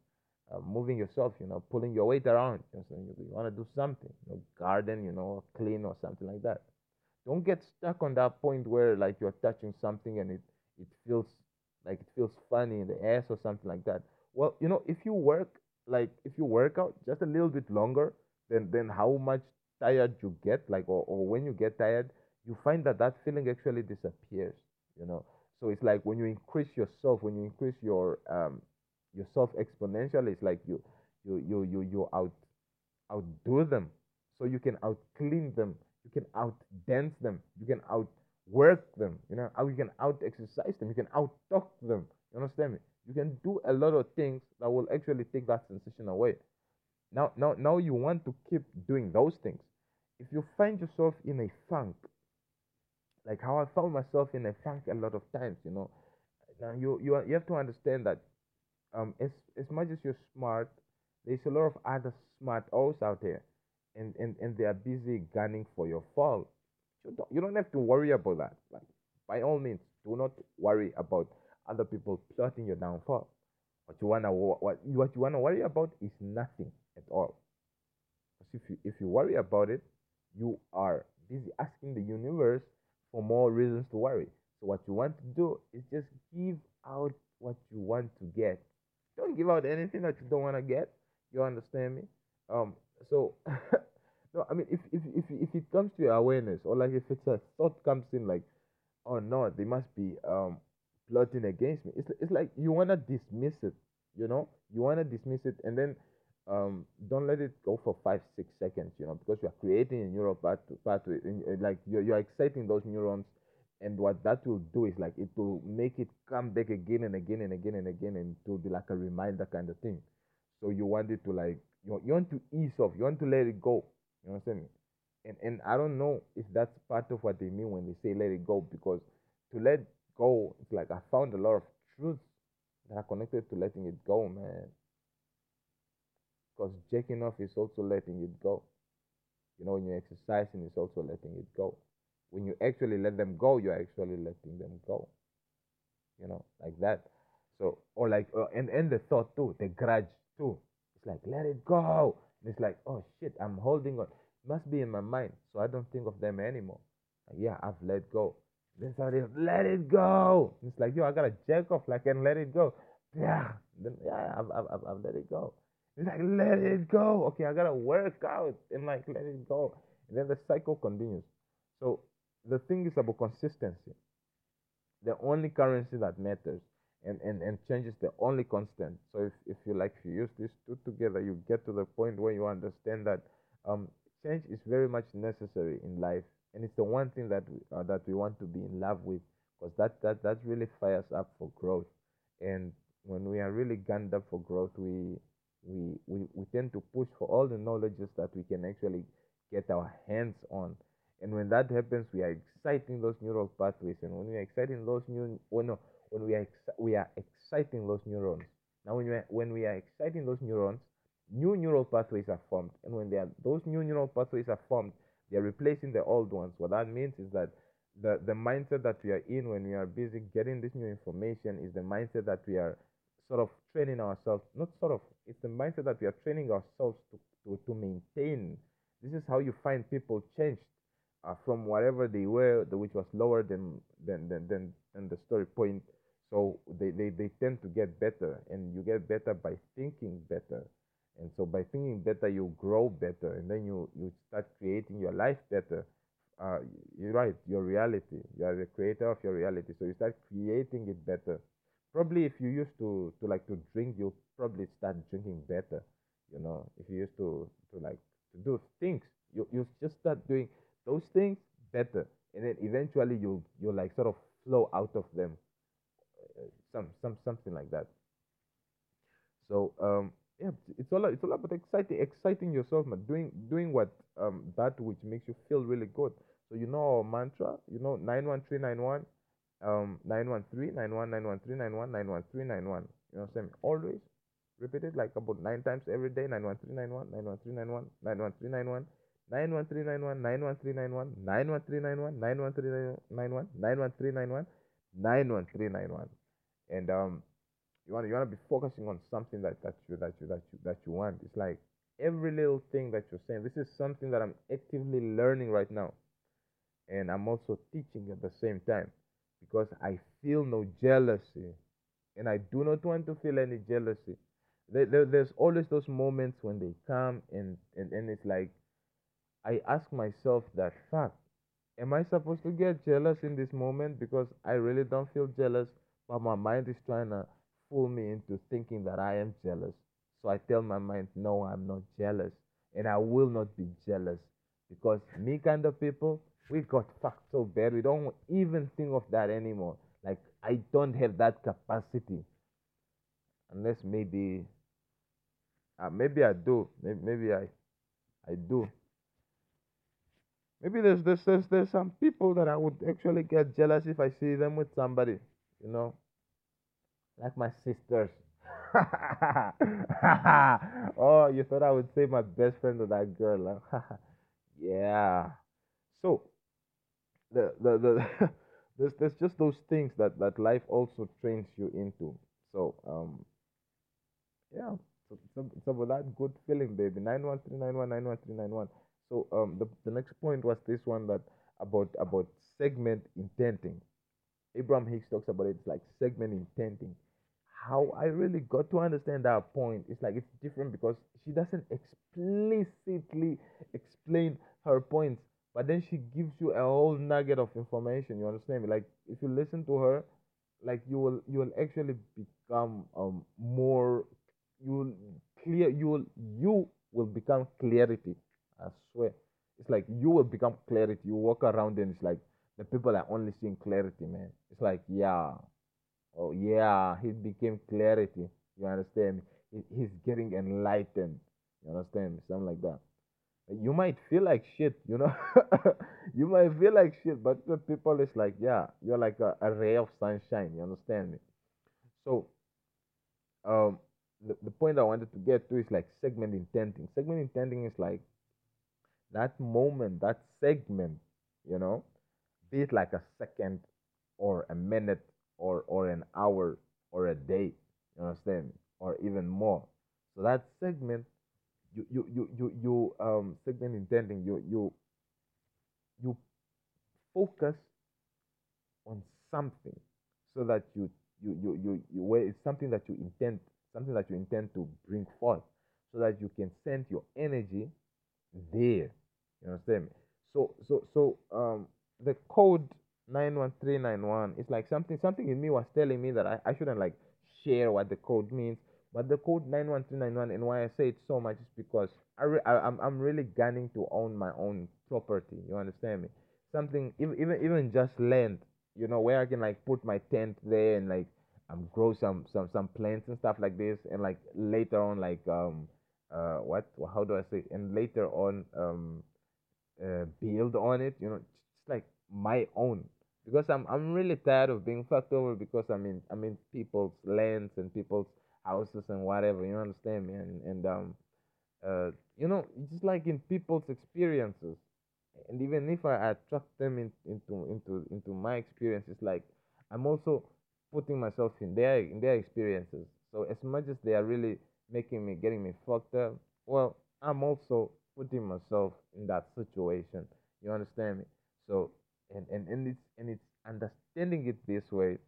uh, moving yourself you know pulling your weight around you, know, you, you want to do something you know garden you know clean or something like that don't get stuck on that point where like you're touching something and it it feels like it feels funny in the ass or something like that. Well you know if you work like if you work out just a little bit longer then then how much tired you get like or, or when you get tired you find that that feeling actually disappears you know? So it's like when you increase yourself when you increase your um yourself exponentially it's like you you you you you out outdo them. So you can out clean them you can out dance them. You can outwork them you know? You can out exercise them. You can out talk them. You understand me? You can do a lot of things that will actually take that sensation away. Now now now you want to keep doing those things. If you find yourself in a funk like how i found myself in a funk a lot of times you know? Now you you, you have to understand that um as as much as you're smart there's a lot of other smart O's out there and, and, and they are busy gunning for your fall. You don't, you don't have to worry about that. Like, by all means, do not worry about other people plotting your downfall. What you wanna what what you wanna worry about is nothing at all. Because if you if you worry about it, you are busy asking the universe for more reasons to worry. So what you want to do is just give out what you want to get. Don't give out anything that you don't want to get. You understand me? Um. So No, I mean, if if if if it comes to your awareness, or like if it's a thought comes in, like, oh no, they must be um plotting against me. It's it's like you wanna dismiss it, you know, you wanna dismiss it, and then um don't let it go for five six seconds, you know, because you are creating a neural pathway, like you're you're exciting those neurons, and what that will do is like it will make it come back again and again and again and again, and will be like a reminder kind of thing. So you want it to like you, you want to ease off, you want to let it go you understand me? And and I don't know if that's part of what they mean when they say let it go because to let go, it's like I found a lot of truths that are connected to letting it go, man. Because jacking off is also letting it go. You know, when you're exercising, it's also letting it go. When you actually let them go, you're actually letting them go. You know, like that. So, or like, uh, and and the thought too, the grudge too. Like let it go. It's like, oh shit, I'm holding on. It must be in my mind, so I don't think of them anymore. Like, yeah, I've let go. Then somebody else, let it go. It's like, yo, I gotta jerk off like and let it go. Yeah, then yeah, I've, I've, I've let it go. It's like, let it go. Okay, I gotta work out and like let it go. And then the cycle continues. So the thing is about consistency. The only currency that matters and, and, and change is the only constant. So if, if you like, if you use these two together, you get to the point where you understand that um, change is very much necessary in life, and it's the one thing that we, uh, that we want to be in love with because that, that that really fires up for growth. And when we are really gunned up for growth we we, we we tend to push for all the knowledges that we can actually get our hands on. And when that happens we are exciting those neural pathways. And when we are exciting those new well, no, when we are exci- we are exciting those neurons. Now when we are, when we are exciting those neurons new neural pathways are formed. And when are those new neural pathways are formed they are replacing the old ones. What that means is that the the mindset that we are in when we are busy getting this new information is the mindset that we are sort of training ourselves not sort of it's the mindset that we are training ourselves to to, to maintain. This is how you find people changed uh, from whatever they were which was lower than than than than, than the story point so they, they they tend to get better and you get better by thinking better. And so by thinking better you grow better and then you you start creating your life better. Uh, you're right your reality. You are the creator of your reality so you start creating it better. Probably if you used to to like to drink you probably start drinking better you know. If you used to to like to do things you you just start doing those things better and then eventually you you like sort of flow out of them some some something like that. So um, yeah, it's all it's all about exciting exciting yourself, man. Doing doing what um, that which makes you feel really good. So you know our mantra, you know nine one three nine one, um nine one three nine one nine one three nine one nine one three nine one. You know what I'm saying? Always repeat it like about nine times every day. Nine one three nine one nine one three nine one nine one three nine one. 91391 91391 91391 91391 91391 91391 and um you want you want to be focusing on something that that you that you that you that you want. It's like every little thing that you're saying this is something that i'm actively learning right now. And i'm also teaching at the same time because i feel no jealousy. And i do not want to feel any jealousy. There, there, there's always those moments when they come and, and and it's like i ask myself that fact. am i supposed to get jealous in this moment because i really don't feel jealous but my mind is trying to fool me into thinking that I am jealous. So I tell my mind, no, I'm not jealous. And I will not be jealous. Because me kind of people, we got fucked so bad. We don't even think of that anymore. Like, I don't have that capacity. Unless maybe, uh, maybe I do. Maybe, maybe I, I do. Maybe there's, there's, there's, there's some people that I would actually get jealous if I see them with somebody, you know like my sisters. oh, you thought I would say my best friend to that girl? Huh? yeah. So the the the there's there's just those things that that life also trains you into. So um yeah, so it's, it's about that good feeling, baby. Nine one three nine one nine one three nine one. So um the the next point was this one that about about segment intending. Abraham Hicks talks about it. It's like segment intending how I really got to understand that point. It's like it's different because she doesn't explicitly explain her points, but then she gives you a whole nugget of information. You understand me? Like if you listen to her, like you will you will actually become um more you will clear you will you will become clarity. I swear. It's like you will become clarity. You walk around and it's like the people are only seeing clarity, man. It's like yeah, Oh yeah, he became clarity. You understand? He, he's getting enlightened. You understand? Something like that. You might feel like shit, you know. you might feel like shit, but the people is like, yeah, you're like a, a ray of sunshine. You understand me? So, um, the, the point I wanted to get to is like segment intending. Segment intending is like that moment, that segment, you know, be it like a second or a minute or or an hour or a day you understand or even more. So that segment you you you you, you um segment intending you you you focus on something so that you you you you, you where it's something that you intend something that you intend to bring forth so that you can send your energy there you understand me? So so so um the code 91391 it's like something something in me was telling me that I, I shouldn't like share what the code means but the code 91391 and why I say it so much is because I, re- I I'm, I'm really gunning to own my own property you understand me something even even, even just land you know, where I can like put my tent there and like um grow some some some plants and stuff like this, and like later on like um uh what how do I say? And later on um uh, build on it. You know, my own because I'm I'm really tired of being fucked over because I'm in I'm in people's lands and people's houses and whatever. You understand me? And and um uh you know just like in people's experiences. And even if I attract them in, into into into my experiences, like I'm also putting myself in their in their experiences. So as much as they are really making me getting me fucked up, well, I'm also putting myself in that situation. You understand me? So and and and it's and it's understanding it this way.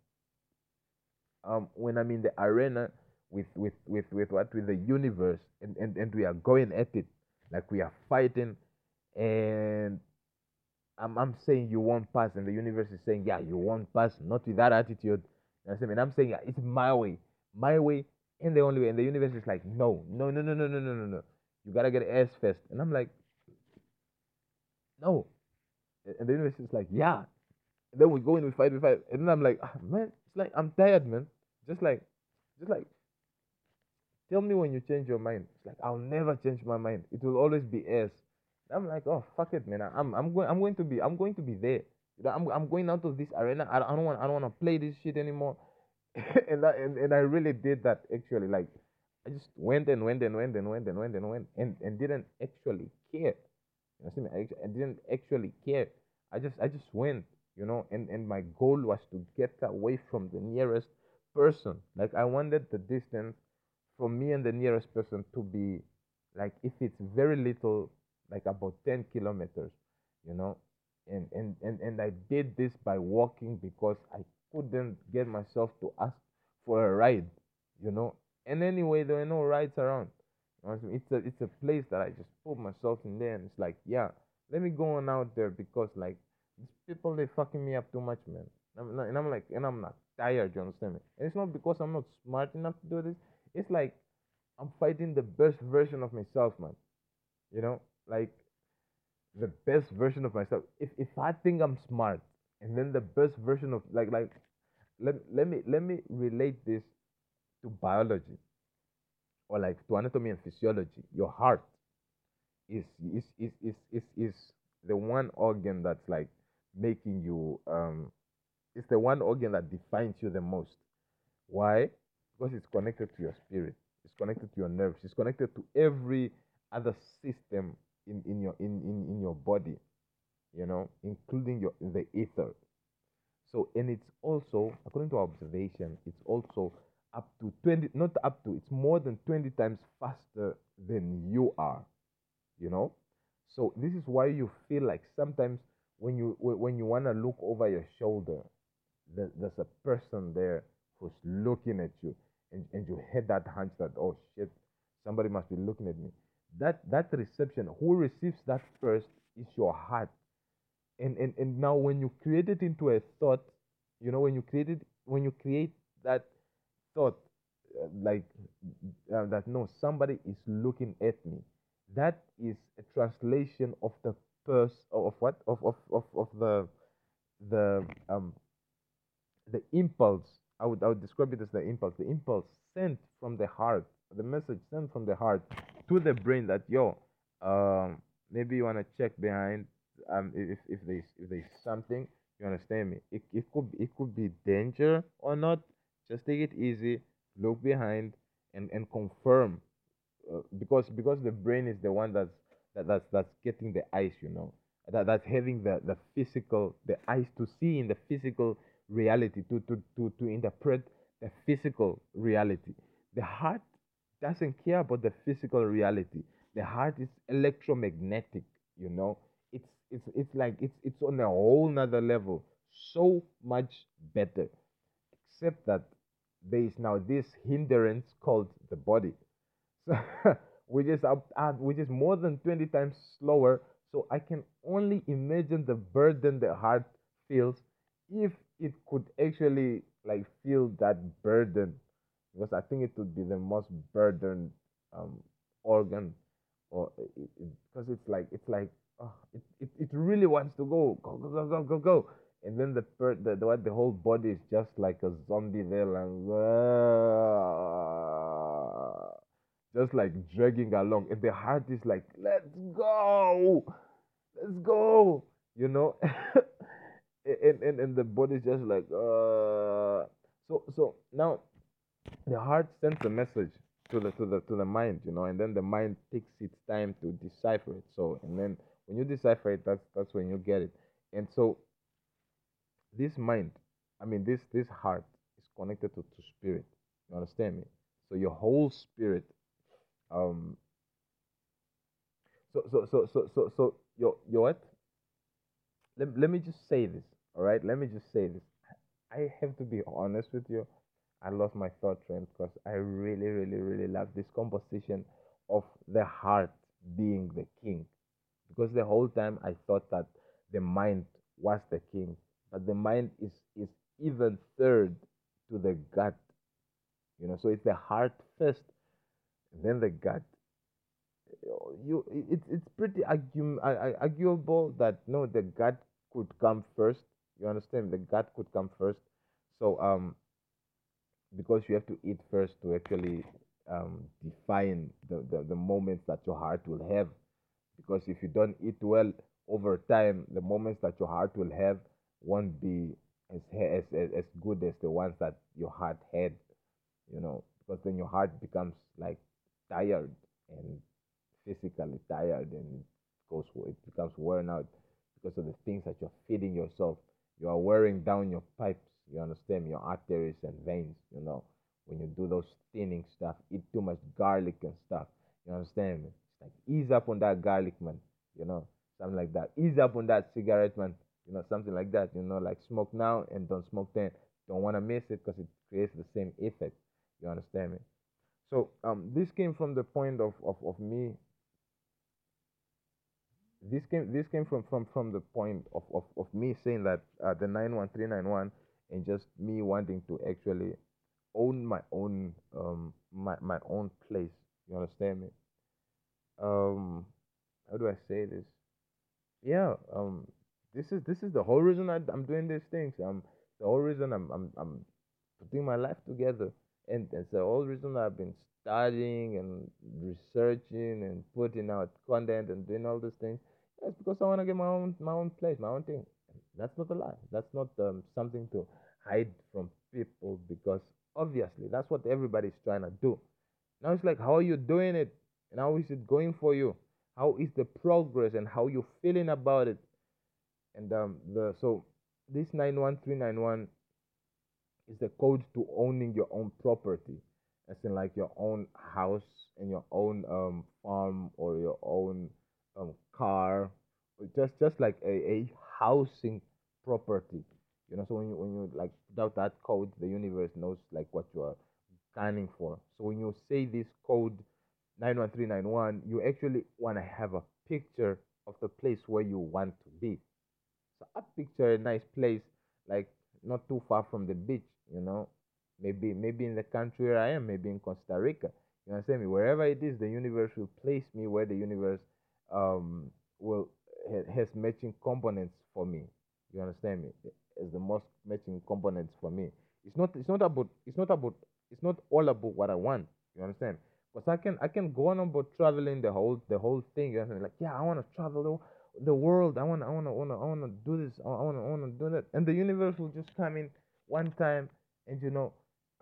Um, when I'm in the arena with with with with what with the universe, and and and we are going at it, like we are fighting, and I'm I'm saying you won't pass, and the universe is saying yeah you won't pass, not with that attitude. You understand me? And I'm saying yeah, it's my way, my way, and the only way, and the universe is like no, no, no, no, no, no, no, no, no. You gotta get S first, and I'm like no, and the universe is like yeah, and then we go in, we fight, we fight, and then I'm like ah, man, it's like I'm tired, man. Just like, just like Tell me when you change your mind. It's like I'll never change my mind. It will always be S. I'm like, oh fuck it, man. I'm I'm going I'm going to be I'm going to be there. You know, I'm I'm going out of this arena. I don't, I don't want I don't want to play this shit anymore. and, that, and and I really did that actually. Like I just went and went and went and went and went and went and, and didn't actually care. You know I? I, I didn't actually care. I just I just went, you know, and, and my goal was to get away from the nearest person. Like I wanted the distance from me and the nearest person to be like if it's very little like about 10 kilometers you know? And and and, and i did this by walking because i couldn't get myself to ask for a ride you know? And anyway there are no rides around. It's a it's a place that i just put myself in there and it's like yeah let me go on out there because like these people they fucking me up too much man and i'm like and i'm not tired you understand me and it's not because i'm not smart enough to do this it's like I'm fighting the best version of myself, man. You know, like the best version of myself. If if I think I'm smart, and then the best version of like like let let me let me relate this to biology or like to anatomy and physiology. Your heart is is is is is, is the one organ that's like making you um it's the one organ that defines you the most. Why? because it's connected to your spirit it's connected to your nerves it's connected to every other system in, in your in, in, in your body you know including your the ether so and it's also according to observation it's also up to 20 not up to it's more than 20 times faster than you are you know? So this is why you feel like sometimes when you when you want to look over your shoulder there's a person there who's looking at you and, and you had that hunch that oh shit somebody must be looking at me. That that reception who receives that first is your heart. And and, and now when you create it into a thought you know when you create it when you create that thought uh, like uh, that no somebody is looking at me that is a translation of the first of what of of of, of the the um the impulse I would, I would describe it as the impulse. The impulse sent from the heart, the message sent from the heart to the brain that yo, um, maybe you wanna check behind, um, if if there's if there's something, you understand me? It it could be it could be danger or not. Just take it easy, look behind, and and confirm, uh, because because the brain is the one that's that, that's that's getting the eyes, you know, that that's having the the physical the eyes to see in the physical reality, to, to, to, to interpret the physical reality. The heart doesn't care about the physical reality. The heart is electromagnetic, you know. It's it's it's like it's it's on a whole nother level, so much better. Except that there is now this hindrance called the body. So which is which is more than 20 times slower. So I can only imagine the burden the heart feels if it could actually like feel that burden. Because I think it would be the most burdened um, organ or because it, it, it's like it's like oh, it, it, it really wants to go go go go go go go. And then the per the, the the whole body is just like a zombie there, like just like dragging along, and the heart is like, let's go, let's go, you know, and, and and the body just like, uh. So so now, the heart sends a message to the to the to the mind, you know, and then the mind takes its time to decipher it. So and then when you decipher it, that's that's when you get it. And so this mind, I mean this this heart is connected to, to spirit. You understand me? So your whole spirit um so so so so so so your your what? Let, let me just say this all right? Let me just say this. I have to be honest with you. I lost my thought train because i really really really love this composition of the heart being the king. Because the whole time i thought that the mind was the king but the mind is is even third to the gut. You know so it's the heart first then the gut you it's it's pretty argu- arguable that no the gut could come first. You understand? The gut could come first. So um because you have to eat first to actually um define the, the the moments that your heart will have. Because if you don't eat well over time the moments that your heart will have won't be as as as, as good as the ones that your heart had you know. Because then your heart becomes like tired and physically tired and it goes it becomes worn out because of the things that you're feeding yourself. You are wearing down your pipes you understand your arteries and veins you know. When you do those thinning stuff eat too much garlic and stuff you understand? Me it's like ease up on that garlic man you know something like that. Ease up on that cigarette man you know something like that you know like smoke now and don't smoke then. Don't want to miss it because it creates the same effect you understand me so um, this came from the point of, of, of me. This came this came from from, from the point of, of, of me saying that uh, the nine one three nine one and just me wanting to actually own my own um my, my own place. You understand me? Um, how do I say this? Yeah. Um, this is this is the whole reason I, I'm doing these things. Um, the whole reason I'm I'm I'm putting my life together and, so all the reason I've been studying and researching and putting out content and doing all these things is because I want to get my own my own place, my own thing. That's not a lie. That's not um, something to hide from people because obviously that's what everybody's trying to do. Now it's like, how are you doing it? And how is it going for you? How is the progress and how you feeling about it? And um, the so this 91391 it's the code to owning your own property, as in like your own house and your own um, farm or your own um, car, just just like a, a housing property. You know, so when you when you like without that code, the universe knows like what you are gunning for. So when you say this code 91391, you actually want to have a picture of the place where you want to be. So I picture a nice place like not too far from the beach you know? Maybe maybe in the country where i am maybe in costa rica. You understand me? Wherever it is the universe will place me where the universe um will has matching components for me. You understand me? As the most matching components for me. It's not it's not about it's not about it's not all about what i want. You understand? Because i can i can go on about traveling the whole the whole thing you understand? Like yeah i want to travel the, the world. I want i want to i want to do this. I want to want to do that. And the universe will just come in one time and you know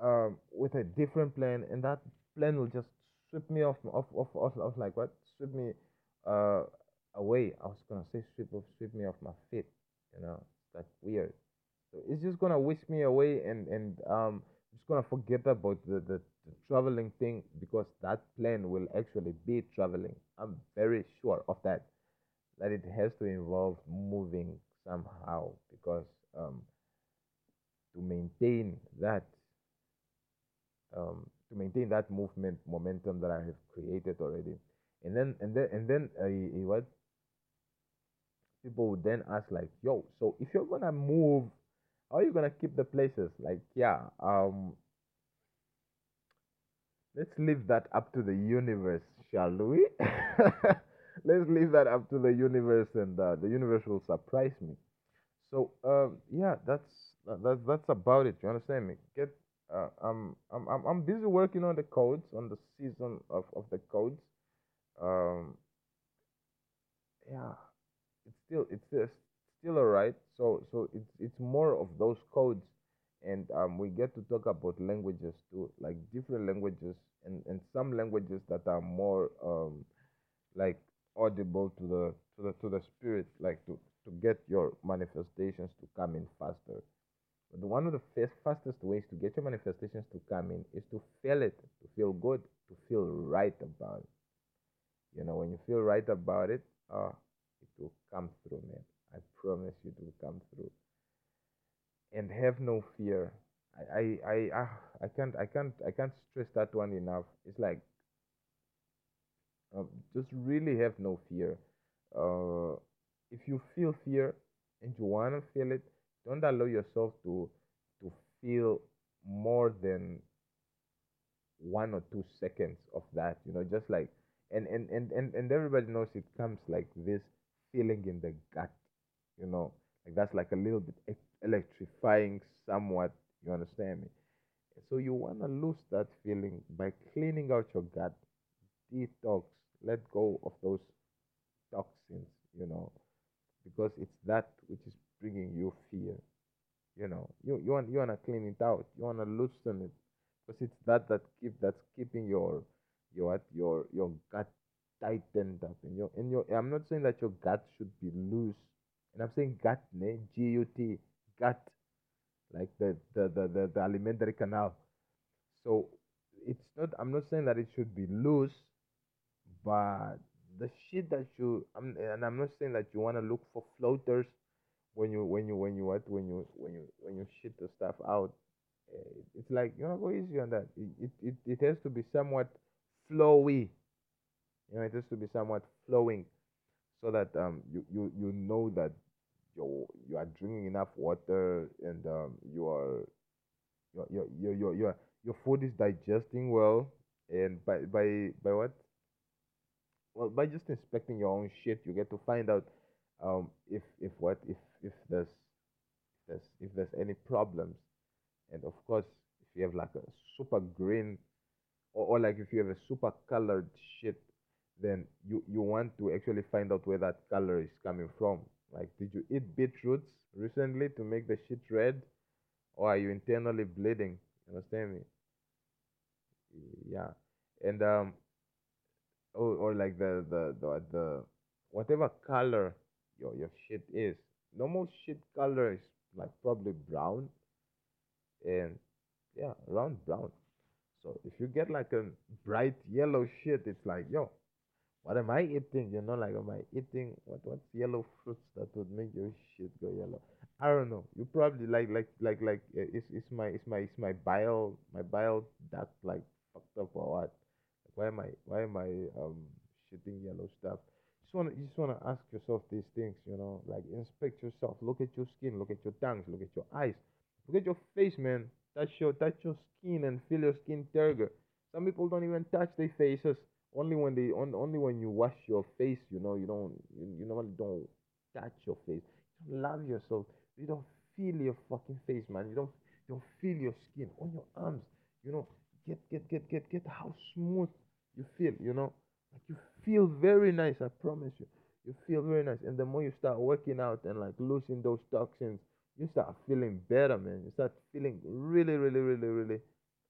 um, with a different plan and that plan will just sweep me off off off, off, off like what? Sweep me uh away. I was gonna say sweep off sweep me off my feet you know? It's like weird. So it's just gonna whisk me away and and um just gonna forget about the, the, the traveling thing because that plan will actually be traveling. I'm very sure of that that it has to involve moving somehow because um to maintain that um, to maintain that movement momentum that I have created already. And then and then and then uh, what people would then ask like, yo, so if you're gonna move, how are you gonna keep the places? Like, yeah, um let's leave that up to the universe, shall we? let's leave that up to the universe and uh, the universe will surprise me. So um, yeah, that's that, that's about it. You understand me? Get uh, I'm, I'm I'm I'm busy working on the codes on the season of, of the codes. Um, yeah, it's still it's still, still alright. So so it's it's more of those codes, and um, we get to talk about languages too, like different languages, and and some languages that are more um like audible to the to the to the spirit, like to to get your manifestations to come in faster. But one of the first, fastest ways to get your manifestations to come in is to feel it, to feel good, to feel right about it. You know, when you feel right about it, uh, it will come through, man. I promise you it will come through. And have no fear. I, I, I, I can't, I can't, I can't stress that one enough. It's like, um, just really have no fear. Uh, if you feel fear and you wanna feel it, don't allow yourself to, to feel more than one or two seconds of that you know just like and and and and, and everybody knows it comes like this feeling in the gut you know like that's like a little bit electrifying somewhat you understand me? So you want to lose that feeling by cleaning out your gut detox let go of those toxins you know because it's that which is bringing you fear. You know you you want you want to clean it out. You want to loosen it. Because it's that that keep that's keeping your your your your gut tightened up and your and your i'm not saying that your gut should be loose. And i'm saying gut ne? G-u-t gut. Like the the the, the, the alimentary canal. So it's not i'm not saying that it should be loose but the shit that you I'm, and i'm not saying that you want to look for floaters when you when you when you what when you when you when you shit the stuff out eh, it's like you know go easy on that. It, it it it has to be somewhat flowy. You know it has to be somewhat flowing so that um you you you know that you you are drinking enough water and um you are your your your your your, your food is digesting well and by by by what? Well by just inspecting your own shit you get to find out um if if what if if there's if there's if there's any problems. And of course if you have like a super green or, or like if you have a super colored shit then you you want to actually find out where that color is coming from. Like did you eat beetroots recently to make the shit red? Or are you internally bleeding? You understand me? Yeah. And um or, or like the, the the the whatever color your your shit is normal shit color is like probably brown and yeah around brown so if you get like a bright yellow shit it's like yo what am I eating? You know, like am I eating what what's yellow fruits that would make your shit go yellow? I don't know. You probably like like like like uh, is is my is my is my bile my bile duct like fucked up or what? Like why am I why am I um shitting yellow stuff? Just wanna you just wanna ask yourself these things. You know, like inspect yourself. Look at your skin. Look at your tongues. Look at your eyes. Look at your face, man. Touch your touch your skin and feel your skin turgor. Some people don't even touch their faces. Only when they on, only when you wash your face, you know, you don't you, you normally don't touch your face. You love yourself. You don't feel your fucking face, man. You don't you don't feel your skin on your arms. You know, get get get get get how smooth you feel. You know, you feel very nice. I promise you, you feel very nice. And the more you start working out and like losing those toxins, you start feeling better, man. You start feeling really, really, really, really,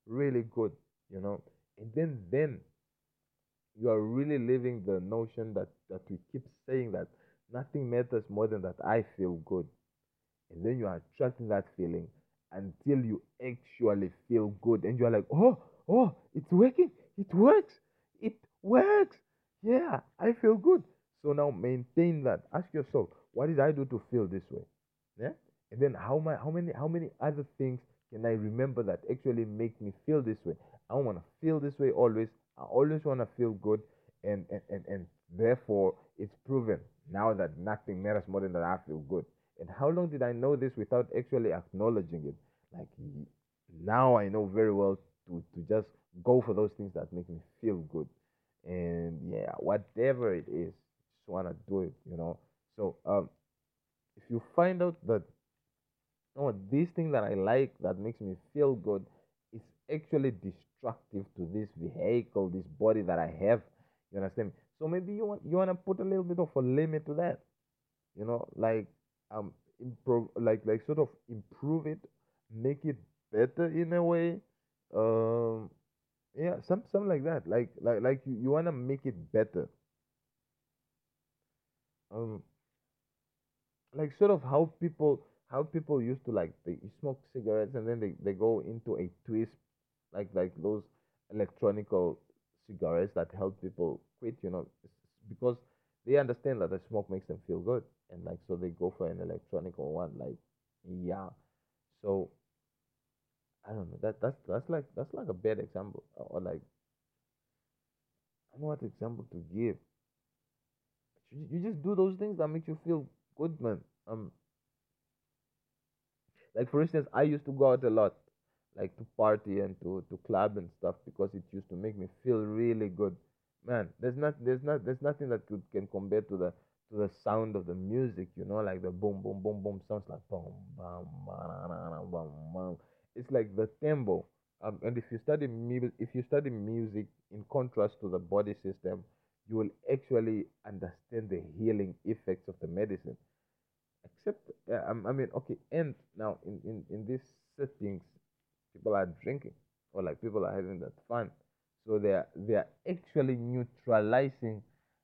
really good. You know, and then then you are really living the notion that that we keep saying that nothing matters more than that I feel good. And then you are attracting that feeling until you actually feel good and you're like, oh, oh, it's working. It works. It works. Yeah, I feel good. So now maintain that. Ask yourself, what did I do to feel this way? Yeah? And then how my how many how many other things can I remember that actually make me feel this way? I want to feel this way always. I always want to feel good and, and, and, and therefore it's proven now that nothing matters more than that I feel good. And how long did I know this without actually acknowledging it? Like now I know very well to, to just go for those things that make me feel good. And yeah, whatever it is, just wanna do it, you know. So um if you find out that oh this thing that I like that makes me feel good is actually destructive to this vehicle, this body that I have. You understand? So maybe you want you want to put a little bit of a limit to that. You know, like um improve like like sort of improve it, make it better in a way. Um yeah, some something like that. Like like like you, you wanna make it better. Um like sort of how people how people used to like they smoke cigarettes and then they, they go into a twist like like those electronical cigarettes that help people quit you know because they understand that the smoke makes them feel good and like so they go for an electronical one like yeah so i don't know. That that's that's like that's like a bad example or like i don't know what example to give. You, you just do those things that make you feel good man. Um like for instance i used to go out a lot like to party and to to club and stuff because it used to make me feel really good. Man there's not there's not there's nothing that could can compare to the to the sound of the music you know like the boom boom boom boom sounds like boom boom boom boom boom it's like the tempo. Um, and if you study mu- if you study music in contrast to the body system you will actually understand the healing effects of the medicine. Except uh, I mean okay and now in, in in these settings people are drinking or like people are having that fun. So they are they are actually neutralizing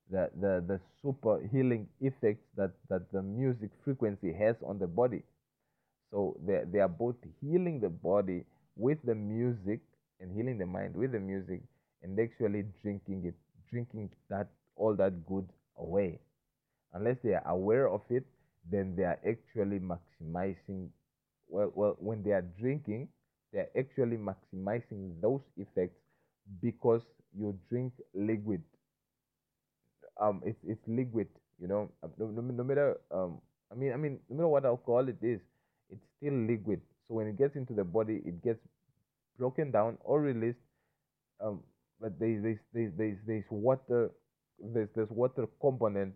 the the, the super healing effects that that the music frequency has on the body so they, they are both healing the body with the music and healing the mind with the music and actually drinking it drinking that all that good away. Unless they are aware of it then they are actually maximizing well well when they are drinking they're actually maximizing those effects because you drink liquid. Um it's it's liquid you know um, no, no, no matter um i mean i mean no matter what alcohol it is it's still liquid. So when it gets into the body it gets broken down or released um but there's there's there's there's, there's water there's there's water component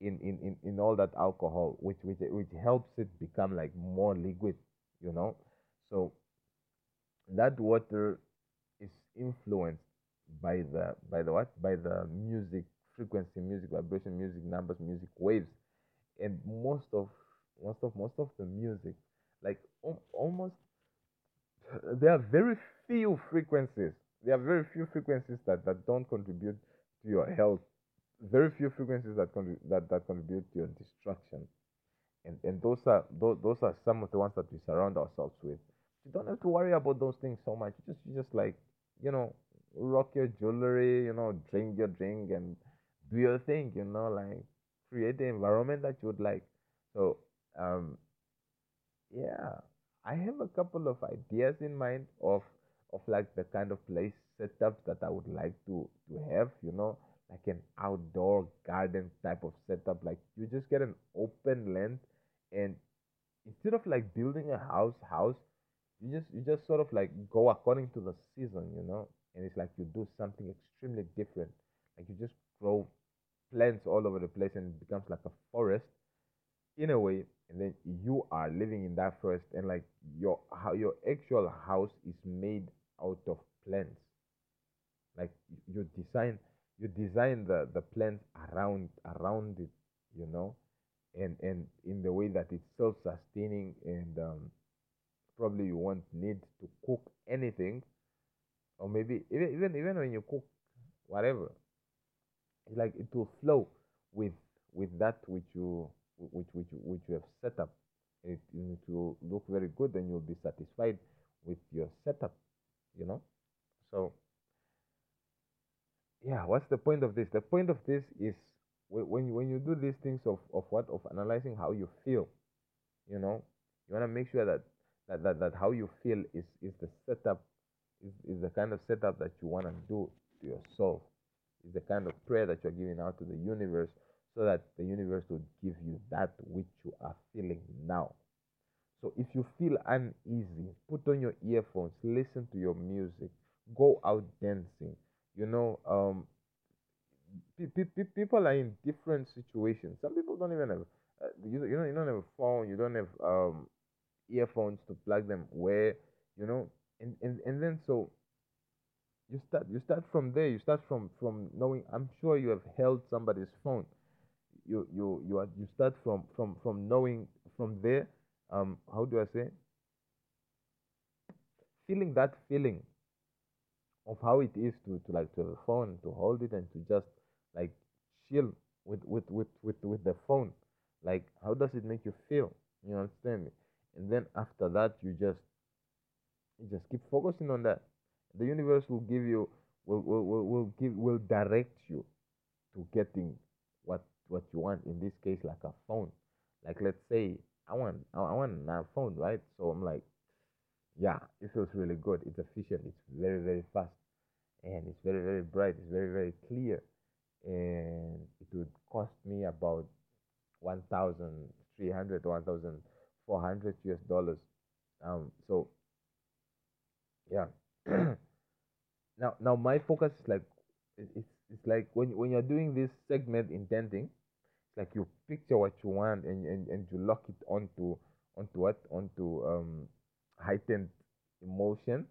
in, in in in all that alcohol which which which helps it become like more liquid you know? So that water is influenced by the by the what? By the music frequency music vibration music numbers music waves. And most of most of most of the music like al- almost there are very few frequencies there are very few frequencies that that don't contribute to your health. Very few frequencies that con- that that contribute to your destruction. And and those are those, those are some of the ones that we surround ourselves with. You don't have to worry about those things so much. You just you just like you know rock your jewelry you know drink your drink and do your thing you know like create the environment that you would like. So um yeah. I have a couple of ideas in mind of of like the kind of place setups that i would like to to have you know like an outdoor garden type of setup. Like you just get an open land and instead of like building a house house you just you just sort of like go according to the season you know? And it's like you do something extremely different. Like you just grow plants all over the place and it becomes like a forest in a way and then you are living in that forest and like your how your actual house is made out of plants. Like you design you design the the plants around around it you know? And and in the way that it's self-sustaining and um, probably you won't need to cook anything or maybe even even even when you cook whatever like it will flow with with that which you which which which you have set up. It, it will look very good and you'll be satisfied with your setup you know? So yeah what's the point of this? The point of this is when you, when you do these things of, of what? Of analyzing how you feel you know? You want to make sure that that, that that how you feel is is the setup is, is the kind of setup that you want to do to yourself. Is the kind of prayer that you're giving out to the universe so that the universe will give you that which you are feeling now so if you feel uneasy, put on your earphones, listen to your music, go out dancing. You know, um, pe- pe- pe- people are in different situations. Some people don't even have uh, you, you know you don't have a phone you don't have um earphones to plug them where you know and, and and then so you start you start from there you start from from knowing i'm sure you have held somebody's phone you you you are you start from from from knowing from there um how do i say? Feeling that feeling of how it is to, to like to have a phone to hold it and to just like chill with with with with, with the phone. Like how does it make you feel? You understand me? And then after that you just you just keep focusing on that. The universe will give you will will, will, will give will direct you to getting what you want in this case like a phone. Like let's say i want i want a phone right? So i'm like yeah it feels really good. It's efficient. It's very very fast. And it's very very bright. It's very very clear. And it would cost me about 1300 1400 us dollars. Um so yeah. Now now my focus is like it's it's like when when you're doing this segment intending it's like you picture what you want and and, and you lock it onto onto what? Onto um heightened emotion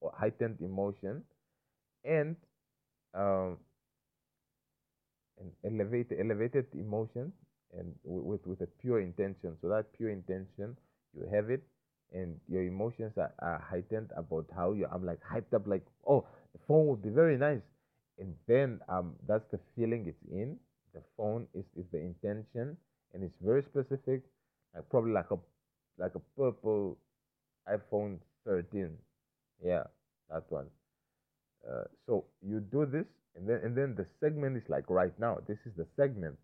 or heightened emotion and um and elevated elevated emotion and wi- with with a pure intention. So that pure intention you have it and your emotions are, are heightened about how you i'm like hyped up like oh the phone would be very nice. And then um that's the feeling it's in the phone is is the intention and it's very specific like probably like a like a purple iphone 13 yeah that one uh, so you do this, and then and then the segment is like right now. This is the segment,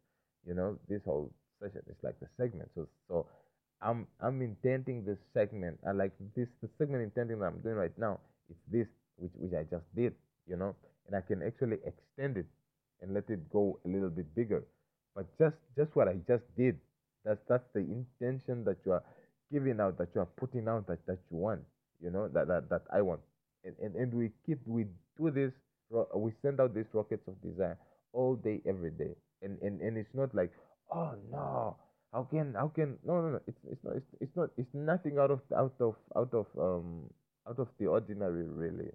you know. This whole session is like the segment. So so I'm I'm intending this segment. I like this the segment intending that I'm doing right now. It's this which which I just did, you know, and I can actually extend it and let it go a little bit bigger. But just just what I just did, that's that's the intention that you are giving out, that you are putting out, that that you want, you know, that that that I want. And, and, and we keep we do this we send out these rockets of desire all day every day. And and, and it's not like oh no how can how can no no no. It's it's not it's, it's not it's nothing out of out of out of um out of the ordinary really.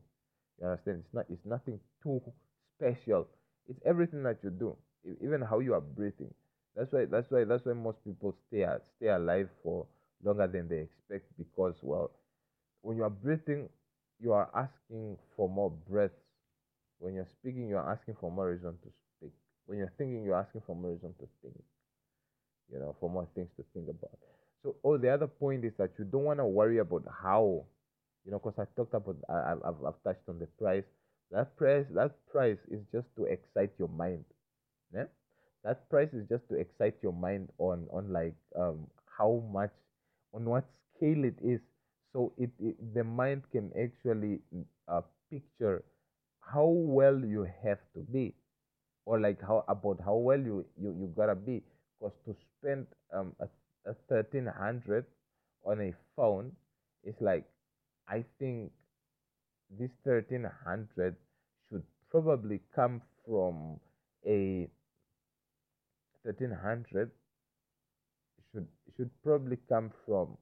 You understand? It's not it's nothing too special it's everything that you do even how you are breathing that's why that's why that's why most people stay stay alive for longer than they expect because well when you are breathing, you are asking for more breaths. When you're speaking, you are asking for more reason to speak. When you're thinking, you're asking for more reason to think, you know, for more things to think about. So, oh, the other point is that you don't want to worry about how, you know, because I talked about, I, I've I've touched on the price. That price, that price is just to excite your mind. Yeah? That price is just to excite your mind on on like um how much on what scale it is. So it, it the mind can actually uh, picture how well you have to be or like how about how well you you, you gotta be because to spend um a, a 1300 on a phone is like I think this 1300 should probably come from a 1300 should should probably come from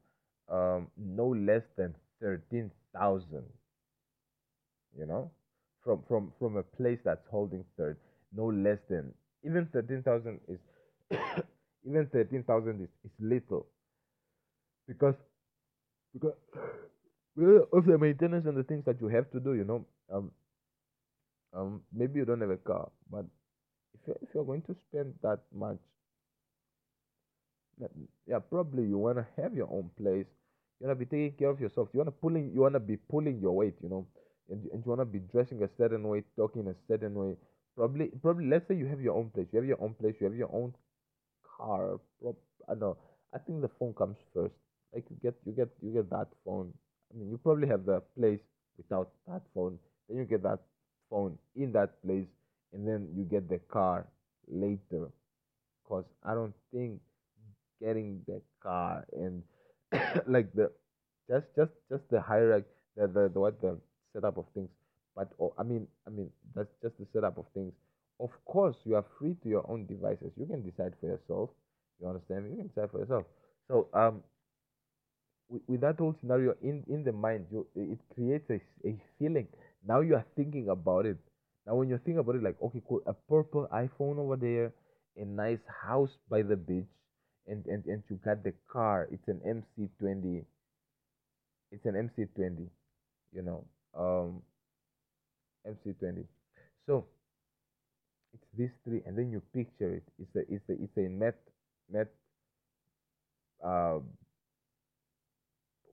um, no less than 13,000 you know? From from from a place that's holding third no less than even 13,000 is even 13,000 is, is little. Because because of the maintenance and the things that you have to do you know um um maybe you don't have a car but if you're, if you're going to spend that much Yeah, probably you wanna have your own place. You wanna be taking care of yourself. You wanna pulling. You wanna be pulling your weight. You know, and, and you wanna be dressing a certain way, talking a certain way. Probably, probably. Let's say you have your own place. You have your own place. You have your own car. Prob- I know. I think the phone comes first. Like you get, you get, you get that phone. I mean, you probably have the place without that phone. Then you get that phone in that place, and then you get the car later. Cause I don't think getting the car and like the just just just the hierarchy the, the the what the setup of things but oh, i mean i mean that's just the setup of things of course you are free to your own devices you can decide for yourself You understand? Me? You can decide for yourself. So um, with, with that whole scenario in in the mind, you it creates a, a feeling. Now you are thinking about it. Now when you think about it, like okay, cool, a purple iPhone over there, a nice house by the beach, and and and you got the car. It's an MC20. It's an MC20. You know, um, MC20. So it's these three, and then you picture it. It's a it's a it's a matte matte uh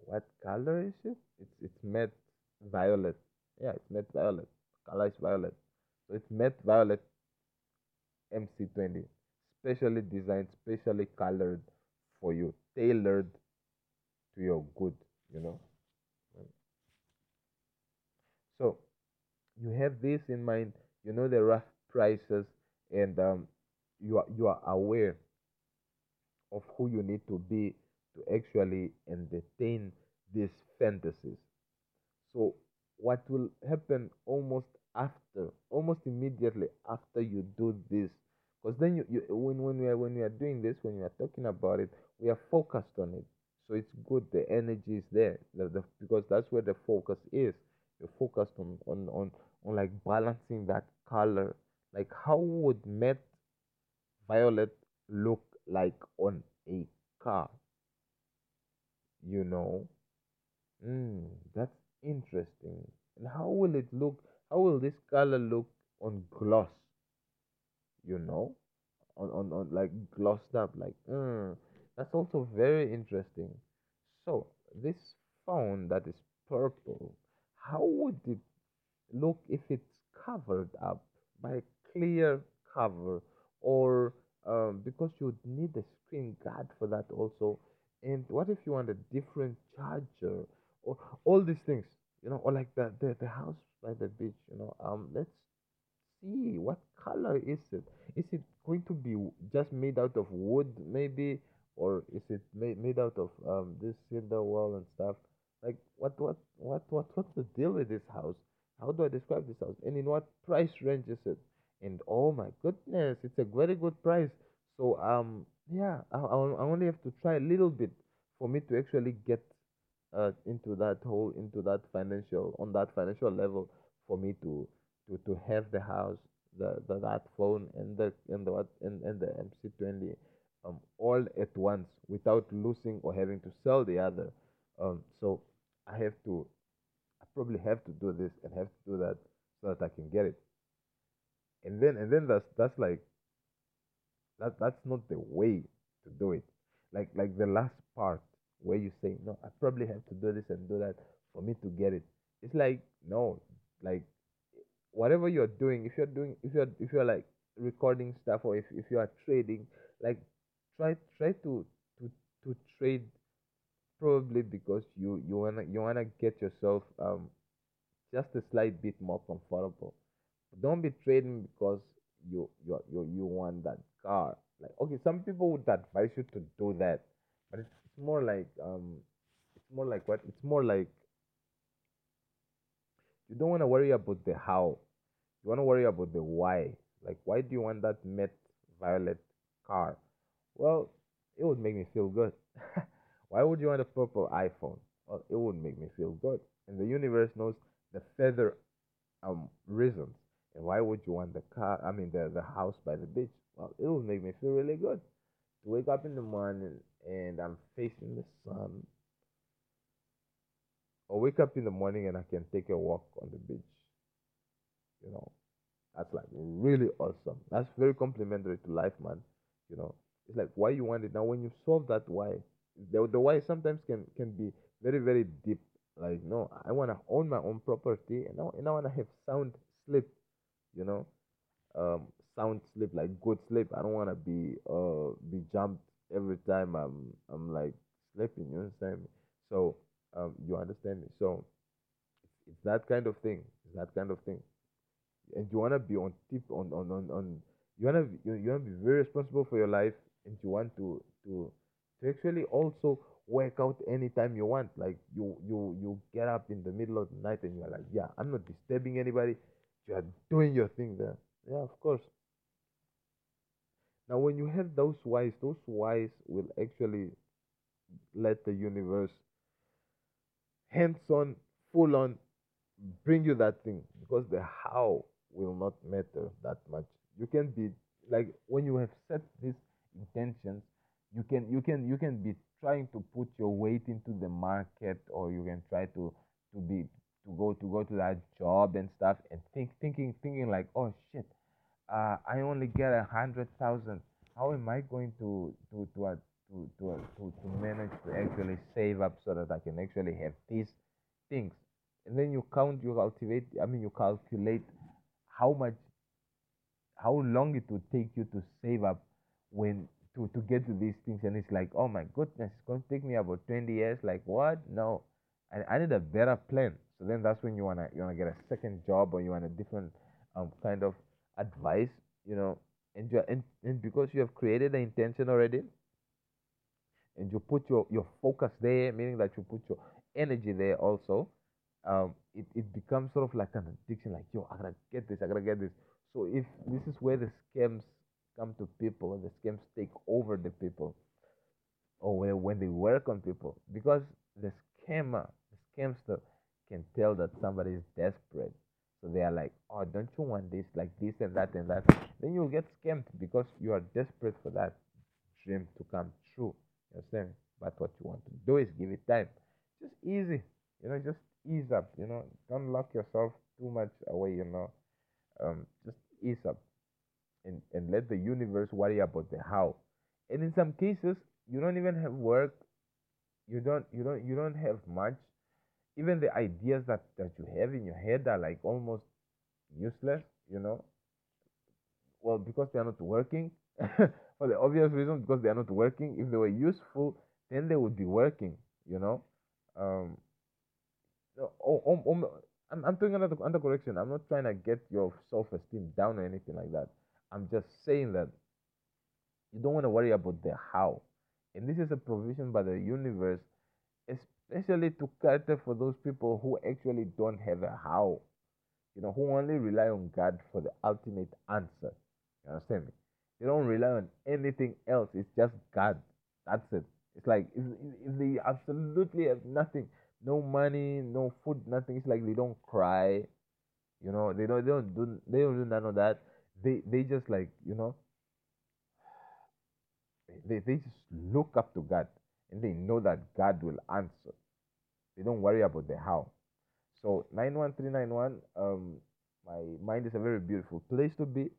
what color is it? It's it's matte violet. Yeah, it's matte violet. Color is violet. So it's matte violet MC20, specially designed, specially colored for you, tailored to your good. You know. So you have this in mind. You know the rough prices, and um, you are you are aware of who you need to be to actually entertain these fantasies. So, what will happen almost after, almost immediately after you do this? Because then you, you when when we are when we are doing this, when we are talking about it, we are focused on it. So it's good. The energy is there, the, the, because that's where the focus is. You're focused on on on on like balancing that color. Like how would matte violet look like on a car? You know, mm, that's interesting. And how will it look? How will this color look on gloss? You know, on on, on like glossed up, like mm, that's also very interesting. So this phone that is purple, how would it look if it's covered up by a clear cover or um, because you would need a screen guard for that also and what if you want a different charger? Or all these things you know or like the, the the house by the beach you know um let's see what color is it. Is it going to be just made out of wood maybe? Or is it made, made out of um this cinder wall and stuff? Like what what what what what's the deal with this house? How do i describe this house? And in what price range is it? And oh my goodness it's a very good price. So um yeah i, I only have to try a little bit for me to actually get uh, into that whole into that financial on that financial level for me to to to have the house the, the that phone and the and the what and, and the MC20 um all at once without losing or having to sell the other. Um so I have to I probably have to do this and have to do that so that I can get it. And then and then that's that's like that that's not the way to do it. Like like the last part where you say no i probably have to do this and do that for me to get it. It's like no like whatever you're doing if you're doing if you're if you're like recording stuff or if, if you are trading like try try to to to trade probably because you you wanna you wanna get yourself um just a slight bit more comfortable. Don't be trading because you you you you want that car. Like okay, some people would advise you to do that, but it's, more like um, it's more like what? It's more like you don't want to worry about the how. You want to worry about the why. Like why do you want that matte violet car? Well, it would make me feel good. why would you want a purple iPhone? Well, it would make me feel good. And the universe knows the further um reasons. And why would you want the car? I mean, the the house by the beach? Well, it will make me feel really good to wake up in the morning and I'm facing the sun, or wake up in the morning and I can take a walk on the beach. You know, that's like really awesome. That's very complimentary to life, man. You know, it's like why you want it now. When you solve that why, the the why sometimes can can be very very deep. Like no, I wanna own my own property and now and I wanna have sound sleep you know um sound sleep like good sleep. I don't want to be uh be jumped every time i'm i'm like sleeping you understand me? So um you understand me? So it's, that kind of thing it's that kind of thing. And you want to be on tip on on on, on you want to you, you want to be very responsible for your life and you want to to to actually also work out anytime you want. Like you you you get up in the middle of the night and you're like yeah i'm not disturbing anybody. You are doing your thing there. Yeah of course Now, when you have those whys, those whys will actually let the universe hands on, full on, bring you that thing because the how will not matter that much. You can be like when you have set these intentions, you can you can you can be trying to put your weight into the market or you can try to to be to go to go to that job and stuff and think thinking thinking like oh shit uh, I only get a hundred thousand. How am I going to to to uh, to to, uh, to to manage to actually save up so that I can actually have these things? And then you count you cultivate I mean you calculate how much how long it would take you to save up when to to get to these things. And it's like oh my goodness it's going to take me about 20 years. Like what? No. I, I need a better plan. So then that's when you want to you want to get a second job or you want a different um kind of advice you know and you and, and because you have created the intention already and you put your your focus there meaning that you put your energy there also um it, it becomes sort of like an addiction like yo i gotta get this i gotta get this. So if this is where the scams come to people the scams take over the people or where, when they work on people because the scammer the scamster can tell that somebody is desperate so they are like oh don't you want this like this and that and that? Then you'll get scammed because you are desperate for that dream to come true. You understand? But what you want to do is give it time. Just easy you know just ease up you know. Don't lock yourself too much away you know. Um just ease up and, and let the universe worry about the how. And in some cases you don't even have work. You don't you don't you don't have much even the ideas that that you have in your head are like almost useless you know? Well because they are not working for the obvious reason because they are not working. If they were useful then they would be working you know? Um oh, oh, oh, I'm, I'm doing another under correction. I'm not trying to get your self-esteem down or anything like that. I'm just saying that you don't want to worry about the how. And this is a provision by the universe especially to cater for those people who actually don't have a how you know who only rely on god for the ultimate answer. You understand me? They don't rely on anything else. It's just god. That's it. It's like if, if they absolutely have nothing no money no food nothing it's like they don't cry. You know they don't they don't do they don't do none of that. They they just like you know they, they just look up to God and they know that God will answer. They don't worry about the how. So 91391, um, my mind is a very beautiful place to be,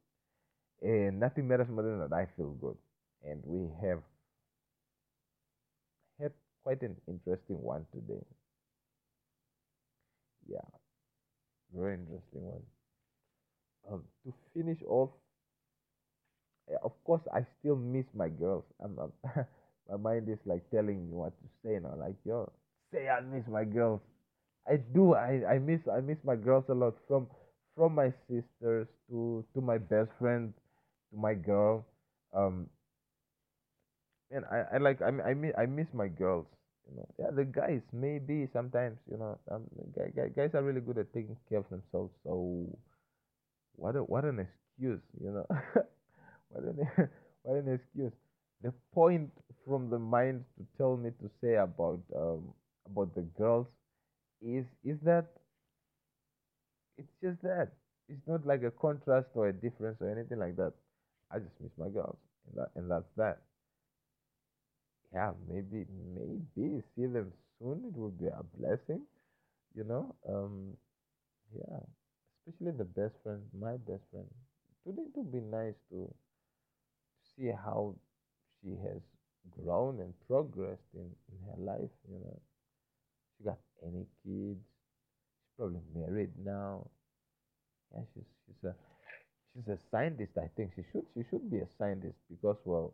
and nothing matters more than that I feel good. And we have had quite an interesting one today. Yeah, very interesting one. Um, to finish off of course I still miss my girls. I'm, I'm my mind is like telling me what to say now. Like yo, say I miss my girls. I do. I, I miss I miss my girls a lot. From from my sisters to to my best friend to my girl. Um. And I, I like I I miss I miss my girls. You know. Yeah, the guys maybe sometimes you know um, guys, are really good at taking care of themselves. So what a, what an excuse, you know. what an what an excuse. The point from the mind to tell me to say about um, about the girls is is that it's just that it's not like a contrast or a difference or anything like that. I just miss my girls, and that and that's that. Yeah, maybe maybe see them soon. It would be a blessing, you know. Um, yeah, especially the best friend, my best friend. Today it would be nice to see how she has grown and progressed in, in her life, you know. She got any kids. She's probably married now. Yeah, she's she's a she's a scientist, I think. She should she should be a scientist because well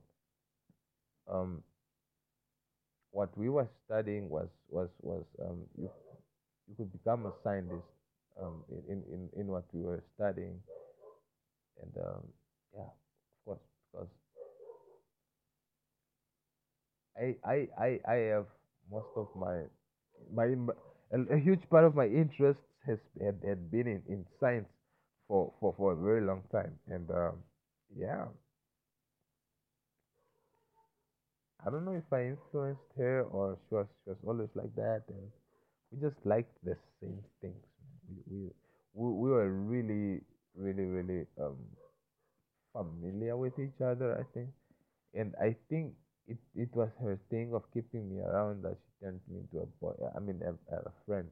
um what we were studying was was was um you you could become a scientist um in, in, in what we were studying and um yeah of course because I, I, I, I have most of my my a, a huge part of my interests has had, had been in, in science for, for, for a very long time and um, yeah I don't know if I influenced her or she was she was always like that, and we just liked the same things. We we we, we were really really really um familiar with each other. I think, and I think it it was her thing of keeping me around that she turned me into a boy. I mean, a, a friend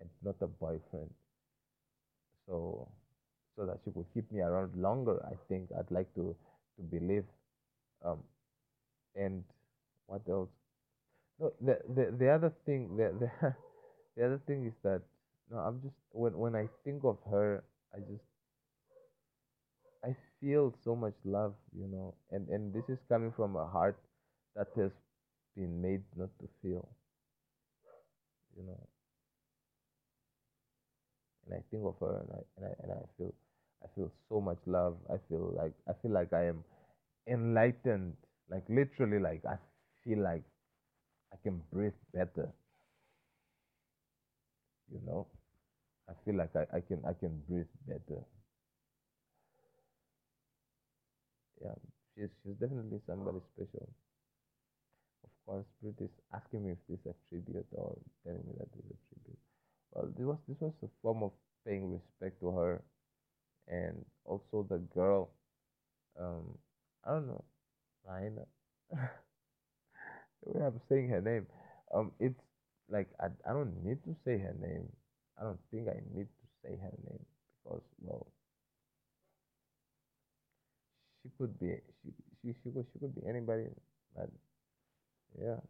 and not a boyfriend. So so that she could keep me around longer. I think I'd like to to believe. Um, and what else? No, the the the other thing the the, the other thing is that no, I'm just when when I think of her, I just feel so much love, you know, and and this is coming from a heart that has been made not to feel, you know. And I think of her, and I and I and I feel I feel so much love. I feel like I feel like I am enlightened, like literally, like I feel like I can breathe better, you know. I feel like I, I can I can breathe better. Yeah, she's she's definitely somebody special. Of course, Spirit is asking me if this is a tribute or telling me that this is a tribute. Well, this was this was a form of paying respect to her, and also the girl. Um, I don't know, Raina. the way I'm saying her name. Um, it's like I I don't need to say her name. I don't think I need to say her name because well, could be she she she could she could be anybody, but yeah.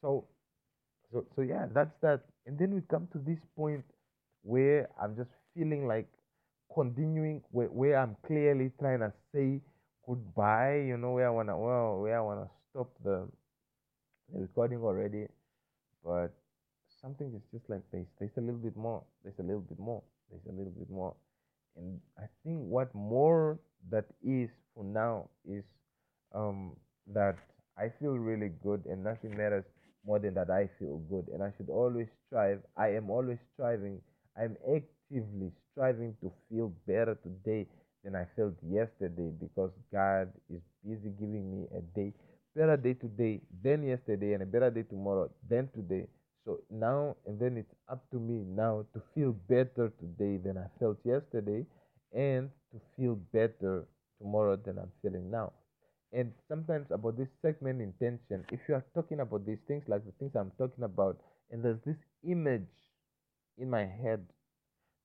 So so so yeah, that's that. And then we come to this point where I'm just feeling like continuing where, where I'm clearly trying to say goodbye, you know, where I wanna well where I wanna stop the, the recording already, but something is just like this. There's a little bit more. There's a little bit more. There's a little bit more. And I think what more that is for now is um that I feel really good and nothing matters more than that I feel good and I should always strive. I am always striving. I'm actively striving to feel better today than I felt yesterday because God is busy giving me a day, better day today than yesterday and a better day tomorrow than today. So now and then it's up to me now to feel better today than I felt yesterday and to feel better tomorrow than I'm feeling now. And sometimes about this segment intending, if you are talking about these things like the things I'm talking about, and there's this image in my head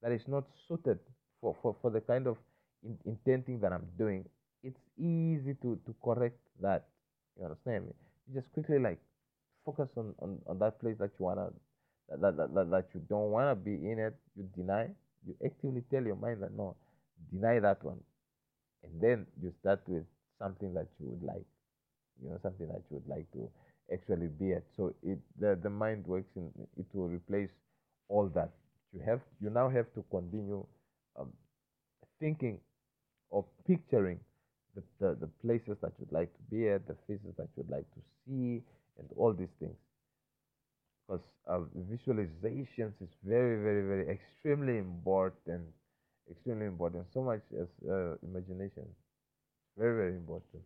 that is not suited for, for, for the kind of in, intenting that I'm doing, it's easy to, to correct that. You understand me? You just quickly like focus on, on, on that place that you wanna that, that, that, that you don't wanna be in it, you deny, you actively tell your mind that no, deny that one. And then you start with something that you would like, you know, something that you would like to actually be at. So it the, the mind works in it will replace all that. You have you now have to continue um, thinking or picturing the, the, the places that you'd like to be at, the faces that you'd like to see, and all these things. Because uh, visualizations is very very very extremely important extremely important. So much as uh, imagination very very important.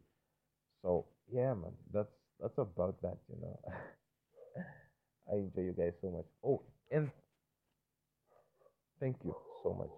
So yeah man that's that's about that you know. I enjoy you guys so much. Oh and thank you so much.